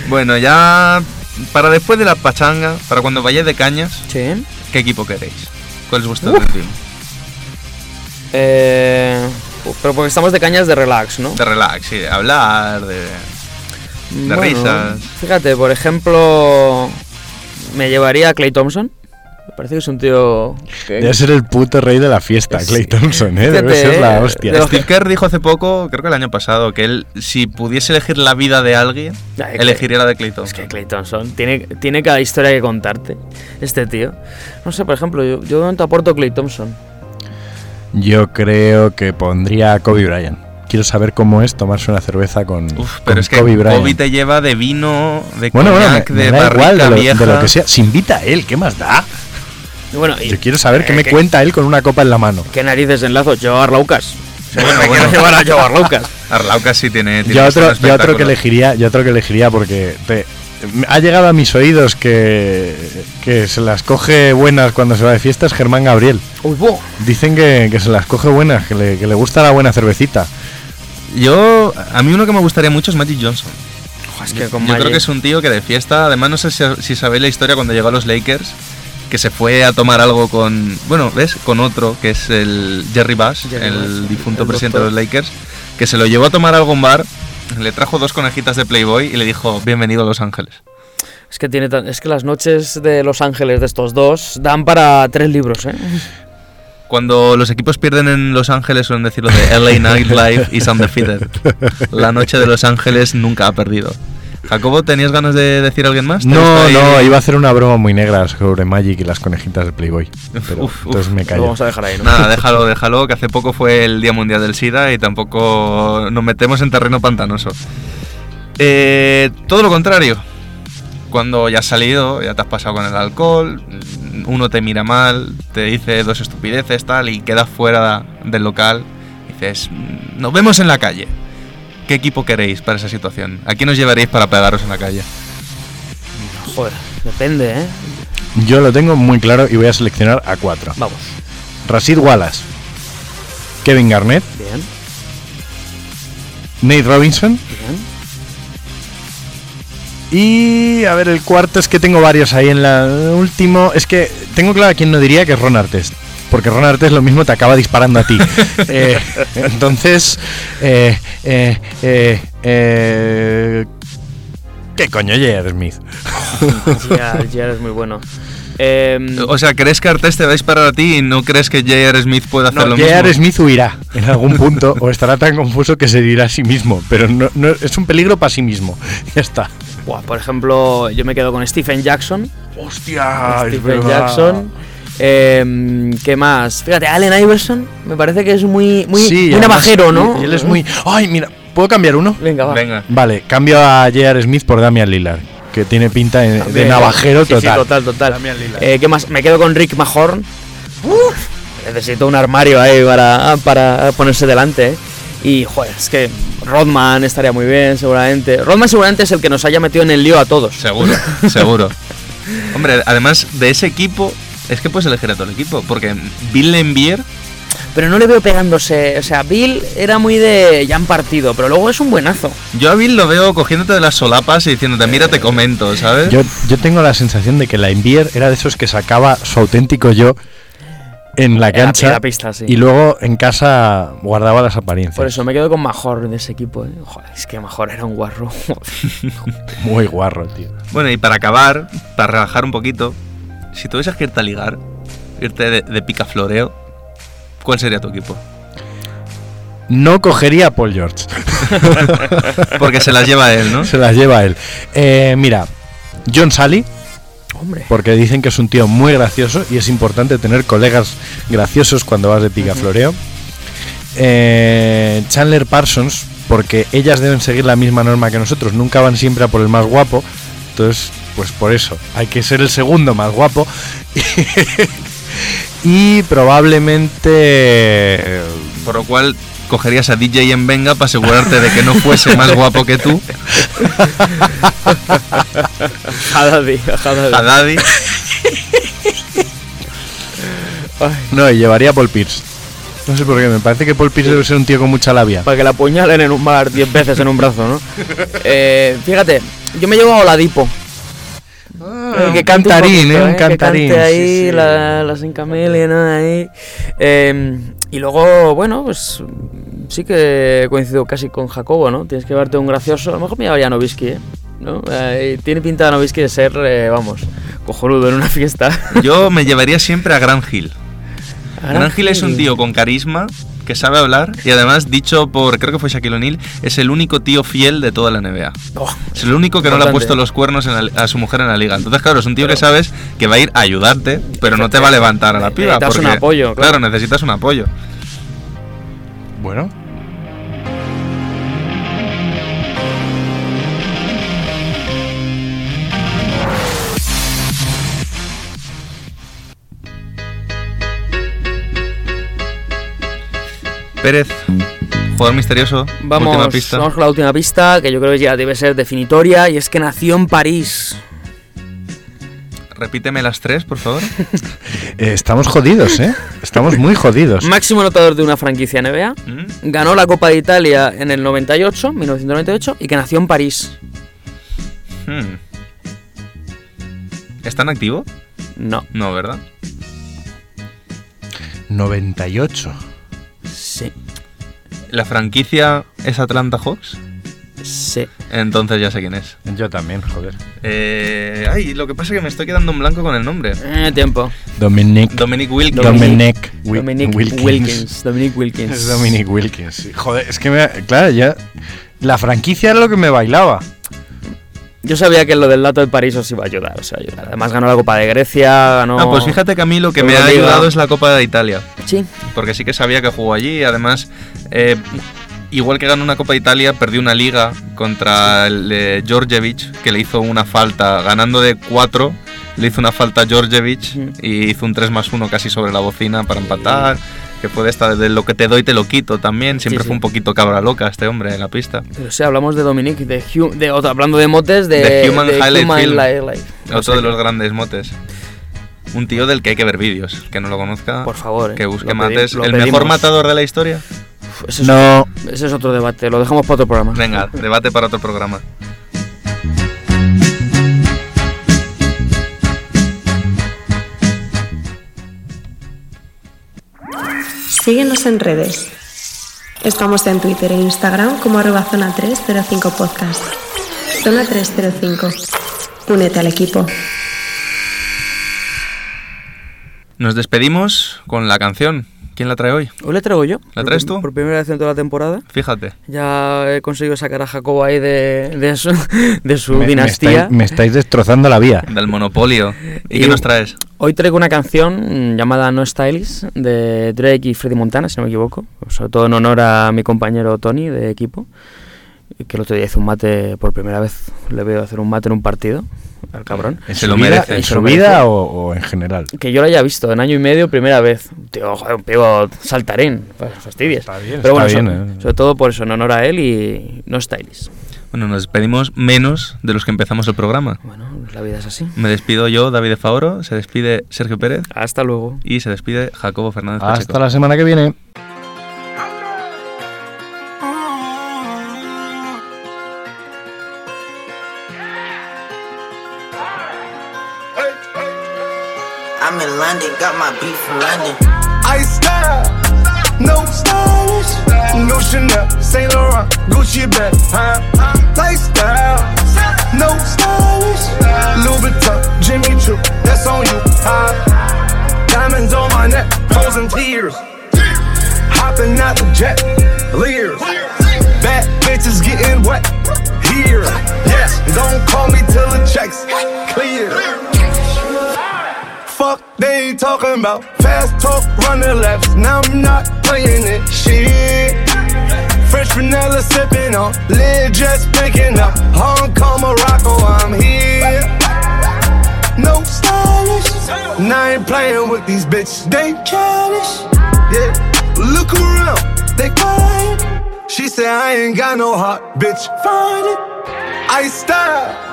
D: Bueno, ya para después de la pachanga, para cuando vayáis de cañas,
B: sí.
D: ¿qué equipo queréis? ¿Cuál es vuestro Team?
B: Eh, pero porque estamos de cañas de relax, ¿no?
D: De relax, sí, de hablar, de... de risas.
B: Fíjate, por ejemplo, me llevaría a Clay Thompson. Parece que es un tío. que-
E: Debe ser el puto rey de la fiesta, Clay Thompson, ¿eh? Debe ser la
B: eh,
E: hostia.
D: Steve Kerr dijo hace poco, creo que el año pasado, que él, si pudiese elegir la vida de alguien,
B: Ay,
D: elegiría la de Clayton.
B: Es que Clay Thompson tiene, tiene cada historia que contarte. Este tío. No sé, por ejemplo, yo, yo de momento aporto Clay Thompson.
E: Yo creo que pondría a Kobe Bryant. Quiero saber cómo es tomarse una cerveza con,
D: Uf,
E: con
D: pero es que
E: Kobe
D: Kobe,
E: Bryant.
D: te lleva de vino, de
E: bueno, bueno, me, me
D: de
E: da
D: barrica
E: igual de lo,
D: vieja.
E: de lo que sea. Se invita a él, ¿qué más da?
B: Bueno, y,
E: Yo quiero saber qué
B: eh,
E: me
B: ¿qué-
E: cuenta él con una copa en la mano.
B: ¿Qué narices enlazo? Joe Arlaucas.
D: Bueno,
B: me
D: bueno.
B: quiero llevar a Joe Arlaucas.
D: Arlaucas sí tiene, tiene
E: Yo otro, yo que elegiría, yo otro que elegiría porque te- ha llegado a mis oídos que, que se las coge buenas cuando se va de fiesta es Germán Gabriel. Dicen que, que se las coge buenas, que le, que le gusta la buena cervecita.
D: Yo, a mí uno que me gustaría mucho es Magic Johnson.
B: Ojo, es que con
D: Yo creo que es un tío que de fiesta, además no sé si, si sabéis la historia cuando llegó a los Lakers, que se fue a tomar algo con, bueno, ¿ves? Con otro, que es el Jerry Bass,
B: Jerry
D: el
B: Bass,
D: difunto
B: el
D: presidente de los Lakers, que se lo llevó a tomar algo a un bar, le trajo dos conejitas de Playboy y le dijo, bienvenido a Los Ángeles.
B: Es que, tiene tan- es que las noches de Los Ángeles de estos dos dan para tres libros, ¿eh?
D: Cuando los equipos pierden en Los Ángeles suelen decirlo de LA Nightlife is undefeated. La noche de Los Ángeles nunca ha perdido. Jacobo, ¿tenías ganas de decir a alguien más? ¿Te
E: No, no, iba a hacer una broma muy negra sobre Magic y las conejitas de Playboy. Pero
D: uf,
E: entonces me
B: Lo
E: callo.
B: vamos a dejar ahí, ¿no?
D: Nada, déjalo, déjalo, que hace poco fue el Día Mundial del SIDA y tampoco nos metemos en terreno pantanoso. Eh, todo lo contrario. Cuando ya has salido, ya te has pasado con el alcohol, uno te mira mal, te dice dos estupideces, tal, y quedas fuera del local. Dices, "Mm, nos vemos en la calle. ¿Qué equipo queréis para esa situación? ¿A quién os llevaréis para pegaros en la calle?
B: Joder, depende, ¿eh?
E: Yo lo tengo muy claro y voy a seleccionar a cuatro.
B: Vamos.
E: Rashid Wallace, Kevin Garnett,
B: Bien,
E: Nate Robinson
B: bien.
E: y a ver el cuarto es que tengo varios ahí en la último. Es que tengo claro a quién no diría que es Ron Artest. Porque Ron Artest lo mismo te acaba disparando a ti. Eh, entonces, eh, eh, eh, eh, ¿qué coño, J.R. Smith?
B: Ya, ya es muy bueno. Em,
D: O sea, ¿crees que Artés te va a disparar a ti y no crees que J.R. Smith puede hacer
E: No,
D: lo
E: J.R.
D: mismo?
E: Smith huirá en algún punto o estará tan confuso que se dirá a sí mismo. Pero no, no- es un peligro para sí mismo. Ya está.
B: buah, por ejemplo, yo me quedo con Stephen Jackson.
E: Hostia,
B: Stephen Jackson. Em, ¿Qué más? Fíjate, Allen Iverson. Me parece que es muy, muy,
E: Sí,
B: muy navajero, ¿no?
E: y- él es muy. Ay, mira, ¿puedo cambiar uno?
B: Venga, va.
D: Venga.
E: Vale, cambio a J.R. Smith por Damian Lillard, que tiene pinta de, navajero
B: sí, sí,
E: total.
B: total, total.
E: Damian Lillard.
B: Eh, ¿Qué más? Me quedo con Rick Mahorn. Necesito un armario ahí para, para ponerse delante. ¿eh? Y, joder, es que Rodman estaría muy bien, seguramente. Rodman seguramente es el que nos haya metido en el lío a todos.
D: Seguro, seguro. Hombre, además de ese equipo, es que puedes elegir a todo el equipo. Porque Bill Lembier,
B: Pero no le veo pegándose. O sea, Bill era muy de ya han partido, pero luego es un buenazo.
D: yo a Bill lo veo cogiéndote de las solapas y diciéndote, mira, te comento, ¿sabes?
E: Yo, yo tengo la sensación de que la Envier era de esos que sacaba su auténtico yo en la cancha
B: en la pista, sí.
E: y luego en casa guardaba las apariencias.
B: Por eso me quedo con Major de ese equipo. ¿eh? Joder, es que Major era un guarro.
E: Muy guarro, tío.
D: Bueno, y para acabar, para relajar un poquito, si tuvieses que irte a ligar, irte de, de picafloreo, ¿cuál sería tu equipo?
E: No cogería a Paul George.
D: Porque se las lleva él, ¿no?
E: Se las lleva él. Eh, mira, John Sally,
B: Hombre.
E: porque dicen que es un tío muy gracioso y es importante tener colegas graciosos cuando vas de picafloreo. Eh, Chandler Parsons, porque ellas deben seguir la misma norma que nosotros, nunca van siempre a por el más guapo. Entonces, pues por eso, hay que ser el segundo más guapo. y probablemente...
D: Por lo cual cogerías a DJ en Venga para asegurarte de que no fuese más guapo que tú,
B: Haddadi, Haddadi.
D: a Daddy.
E: No, y llevaría a Paul Pierce. No sé por qué, me parece que Paul Pierce debe ser un tío con mucha labia.
B: Para que la apuñalen en un bar 10 veces en un brazo, ¿no? Eh, fíjate, yo me llevo a Oladipo. Eh,
E: un
B: que
E: cantarín,
B: poquito,
E: eh, un
B: Que
E: cantarín.
B: cante ahí
E: sí, sí.
B: la- las encamelias, ¿no? Ahí. Eh, y luego, bueno, pues sí que coincido casi con Jacobo, ¿no? Tienes que llevarte un gracioso. A lo mejor me llevaría a Novisky, ¿eh? ¿No? Eh, tiene pinta de Novisky de ser, eh, vamos, cojonudo en una fiesta.
D: Yo me llevaría siempre a Gran Hill. Gran Hill es un tío con carisma, que sabe hablar y además, dicho por, creo que fue Shaquille O'Neal, es el único tío fiel de toda la NBA.
B: Oh,
D: Es el único que no le ha puesto los cuernos en la- a su mujer en la liga. Entonces, claro, es un tío que sabes que va a ir a ayudarte, pero no te va a levantar a la piba.
B: Necesitas un apoyo,
D: Claro,
B: claro.
D: necesitas un apoyo.
E: Bueno.
D: Pérez, jugador misterioso,
B: Vamos,
D: última pista.
B: vamos con la última pista, que yo creo que ya debe ser definitoria, y es que nació en París.
D: Repíteme las tres, por favor.
E: Eh, estamos jodidos, ¿eh? Estamos muy jodidos.
B: Máximo anotador de una franquicia NBA.
D: ¿Mm?
B: Ganó la Copa de Italia en el 98, 1998, y que nació en París.
D: Hmm. ¿Está en activo?
B: No.
D: No, ¿verdad?
E: 98.
D: ¿La franquicia es Atlanta Hawks?
B: Sí.
D: Entonces ya sé quién es.
E: Yo también, joder.
D: Eh, ay, lo que pasa es que me estoy quedando en blanco con el nombre.
B: Eh, tiempo.
E: Dominic.
D: Dominic Wilkins.
E: Dominic, Wi-
B: Dominic
E: Wilkins.
B: Wilkins. Dominic Wilkins.
E: Es Dominic Wilkins. sí. Joder, es que me. Claro, ya. La franquicia era lo que me bailaba.
B: Yo sabía que lo del dato de París os iba a ayudar, os iba a ayudar. Además ganó la Copa de Grecia, ganó...
D: Ah, pues fíjate que a mí lo que me ha ayudado es la Copa de Italia.
B: Sí.
D: Porque sí que sabía que jugó allí y además, eh, igual que ganó una Copa de Italia, perdió una liga contra el eh, Djordjevic, que le hizo una falta ganando de 4 le hizo una falta a Georgievich
B: Mm.
D: y hizo un 3 más 1 casi sobre la bocina para empatar. Que puede estar de lo que te doy te lo quito también. Siempre
B: Sí,
D: fue
B: sí.
D: un poquito cabra loca este hombre en la pista.
B: Pero sí, hablamos de Dominic, de, de otro- hablando de motes, de,
D: De Human Highlight Film.
B: Highlight. O
D: Otro
B: sea
D: de los grandes motes. Un tío del que hay que ver vídeos. Que no lo conozca,
B: Por favor, eh,
D: que busque mates. ¿El
B: pedimos.
D: mejor matador de la historia?
B: Ese es,
E: No,
B: ese es otro debate, lo dejamos para otro programa.
D: Venga, debate para otro programa.
G: Síguenos en redes. Estamos en Twitter e Instagram como arroba zona 305 podcast. Zona 305. Únete al equipo.
D: Nos despedimos con la canción. ¿Quién la trae hoy?
B: Hoy le traigo yo.
D: ¿La traes tú?
B: Por primera vez en toda la temporada.
D: Fíjate.
B: Ya he conseguido sacar a Jacobo ahí de, de su, de su
E: me, me
B: dinastía.
E: estáis, me estáis destrozando la vía.
D: Del monopolio. ¿Y,
B: Y-
D: qué nos traes?
B: Hoy traigo una canción mm, llamada No Stylish de Drake y Freddy Montana, si no me equivoco. Sobre todo en honor a mi compañero Tony de equipo, que el otro día hizo un mate por primera vez. Le veo hacer un mate en un partido al cabrón.
E: ¿En
D: Se
E: su
D: lo
E: vida-
D: merece.
E: ¿En
B: Se
E: su vida o, o en general?
B: Que yo lo haya visto en año y medio, primera vez. Tío, joder, un pivot saltarín, fa- fastidies.
E: Está bien,
B: Pero bueno,
E: está
B: so-
E: bien, eh.
B: sobre todo por eso, en honor a él y No Stylish.
D: Bueno, nos despedimos menos de los que empezamos el programa.
B: Bueno, la vida es así.
D: Me despido yo, David de Favoro, se despide Sergio Pérez
B: Hasta luego.
D: y se despide Jacobo Fernández
E: Hasta
D: Pacheco.
E: la semana que viene.
C: London, got my beef from London.
I: Ice style, no stylish, no Chanel, Saint Laurent, Gucci bag, huh? Lifestyle, no stylish, Louis Vuitton, Jimmy Choo, that's on you, huh? Diamonds on my neck, frozen tears, hopping out the jet, leers, bad bitches getting wet here. Yes, don't call me till the checks clear. They ain't talking about fast talk, running laps. Now I'm not playing it. Shit. Fresh vanilla sipping on, lid just picking up. Hong Kong, Morocco, I'm here. No stylish. And I ain't playing with these bitches. They childish. Yeah. Look around, they quiet. She said I ain't got no heart, bitch. Find it. I style.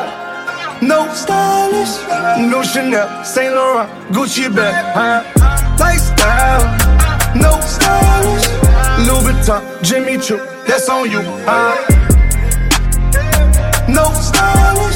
I: No stylish, no Chanel, Saint Laurent, Gucci bag, huh? Lifestyle, no stylish, Louis Vuitton, Jimmy Choo, that's on you, huh? No stylish.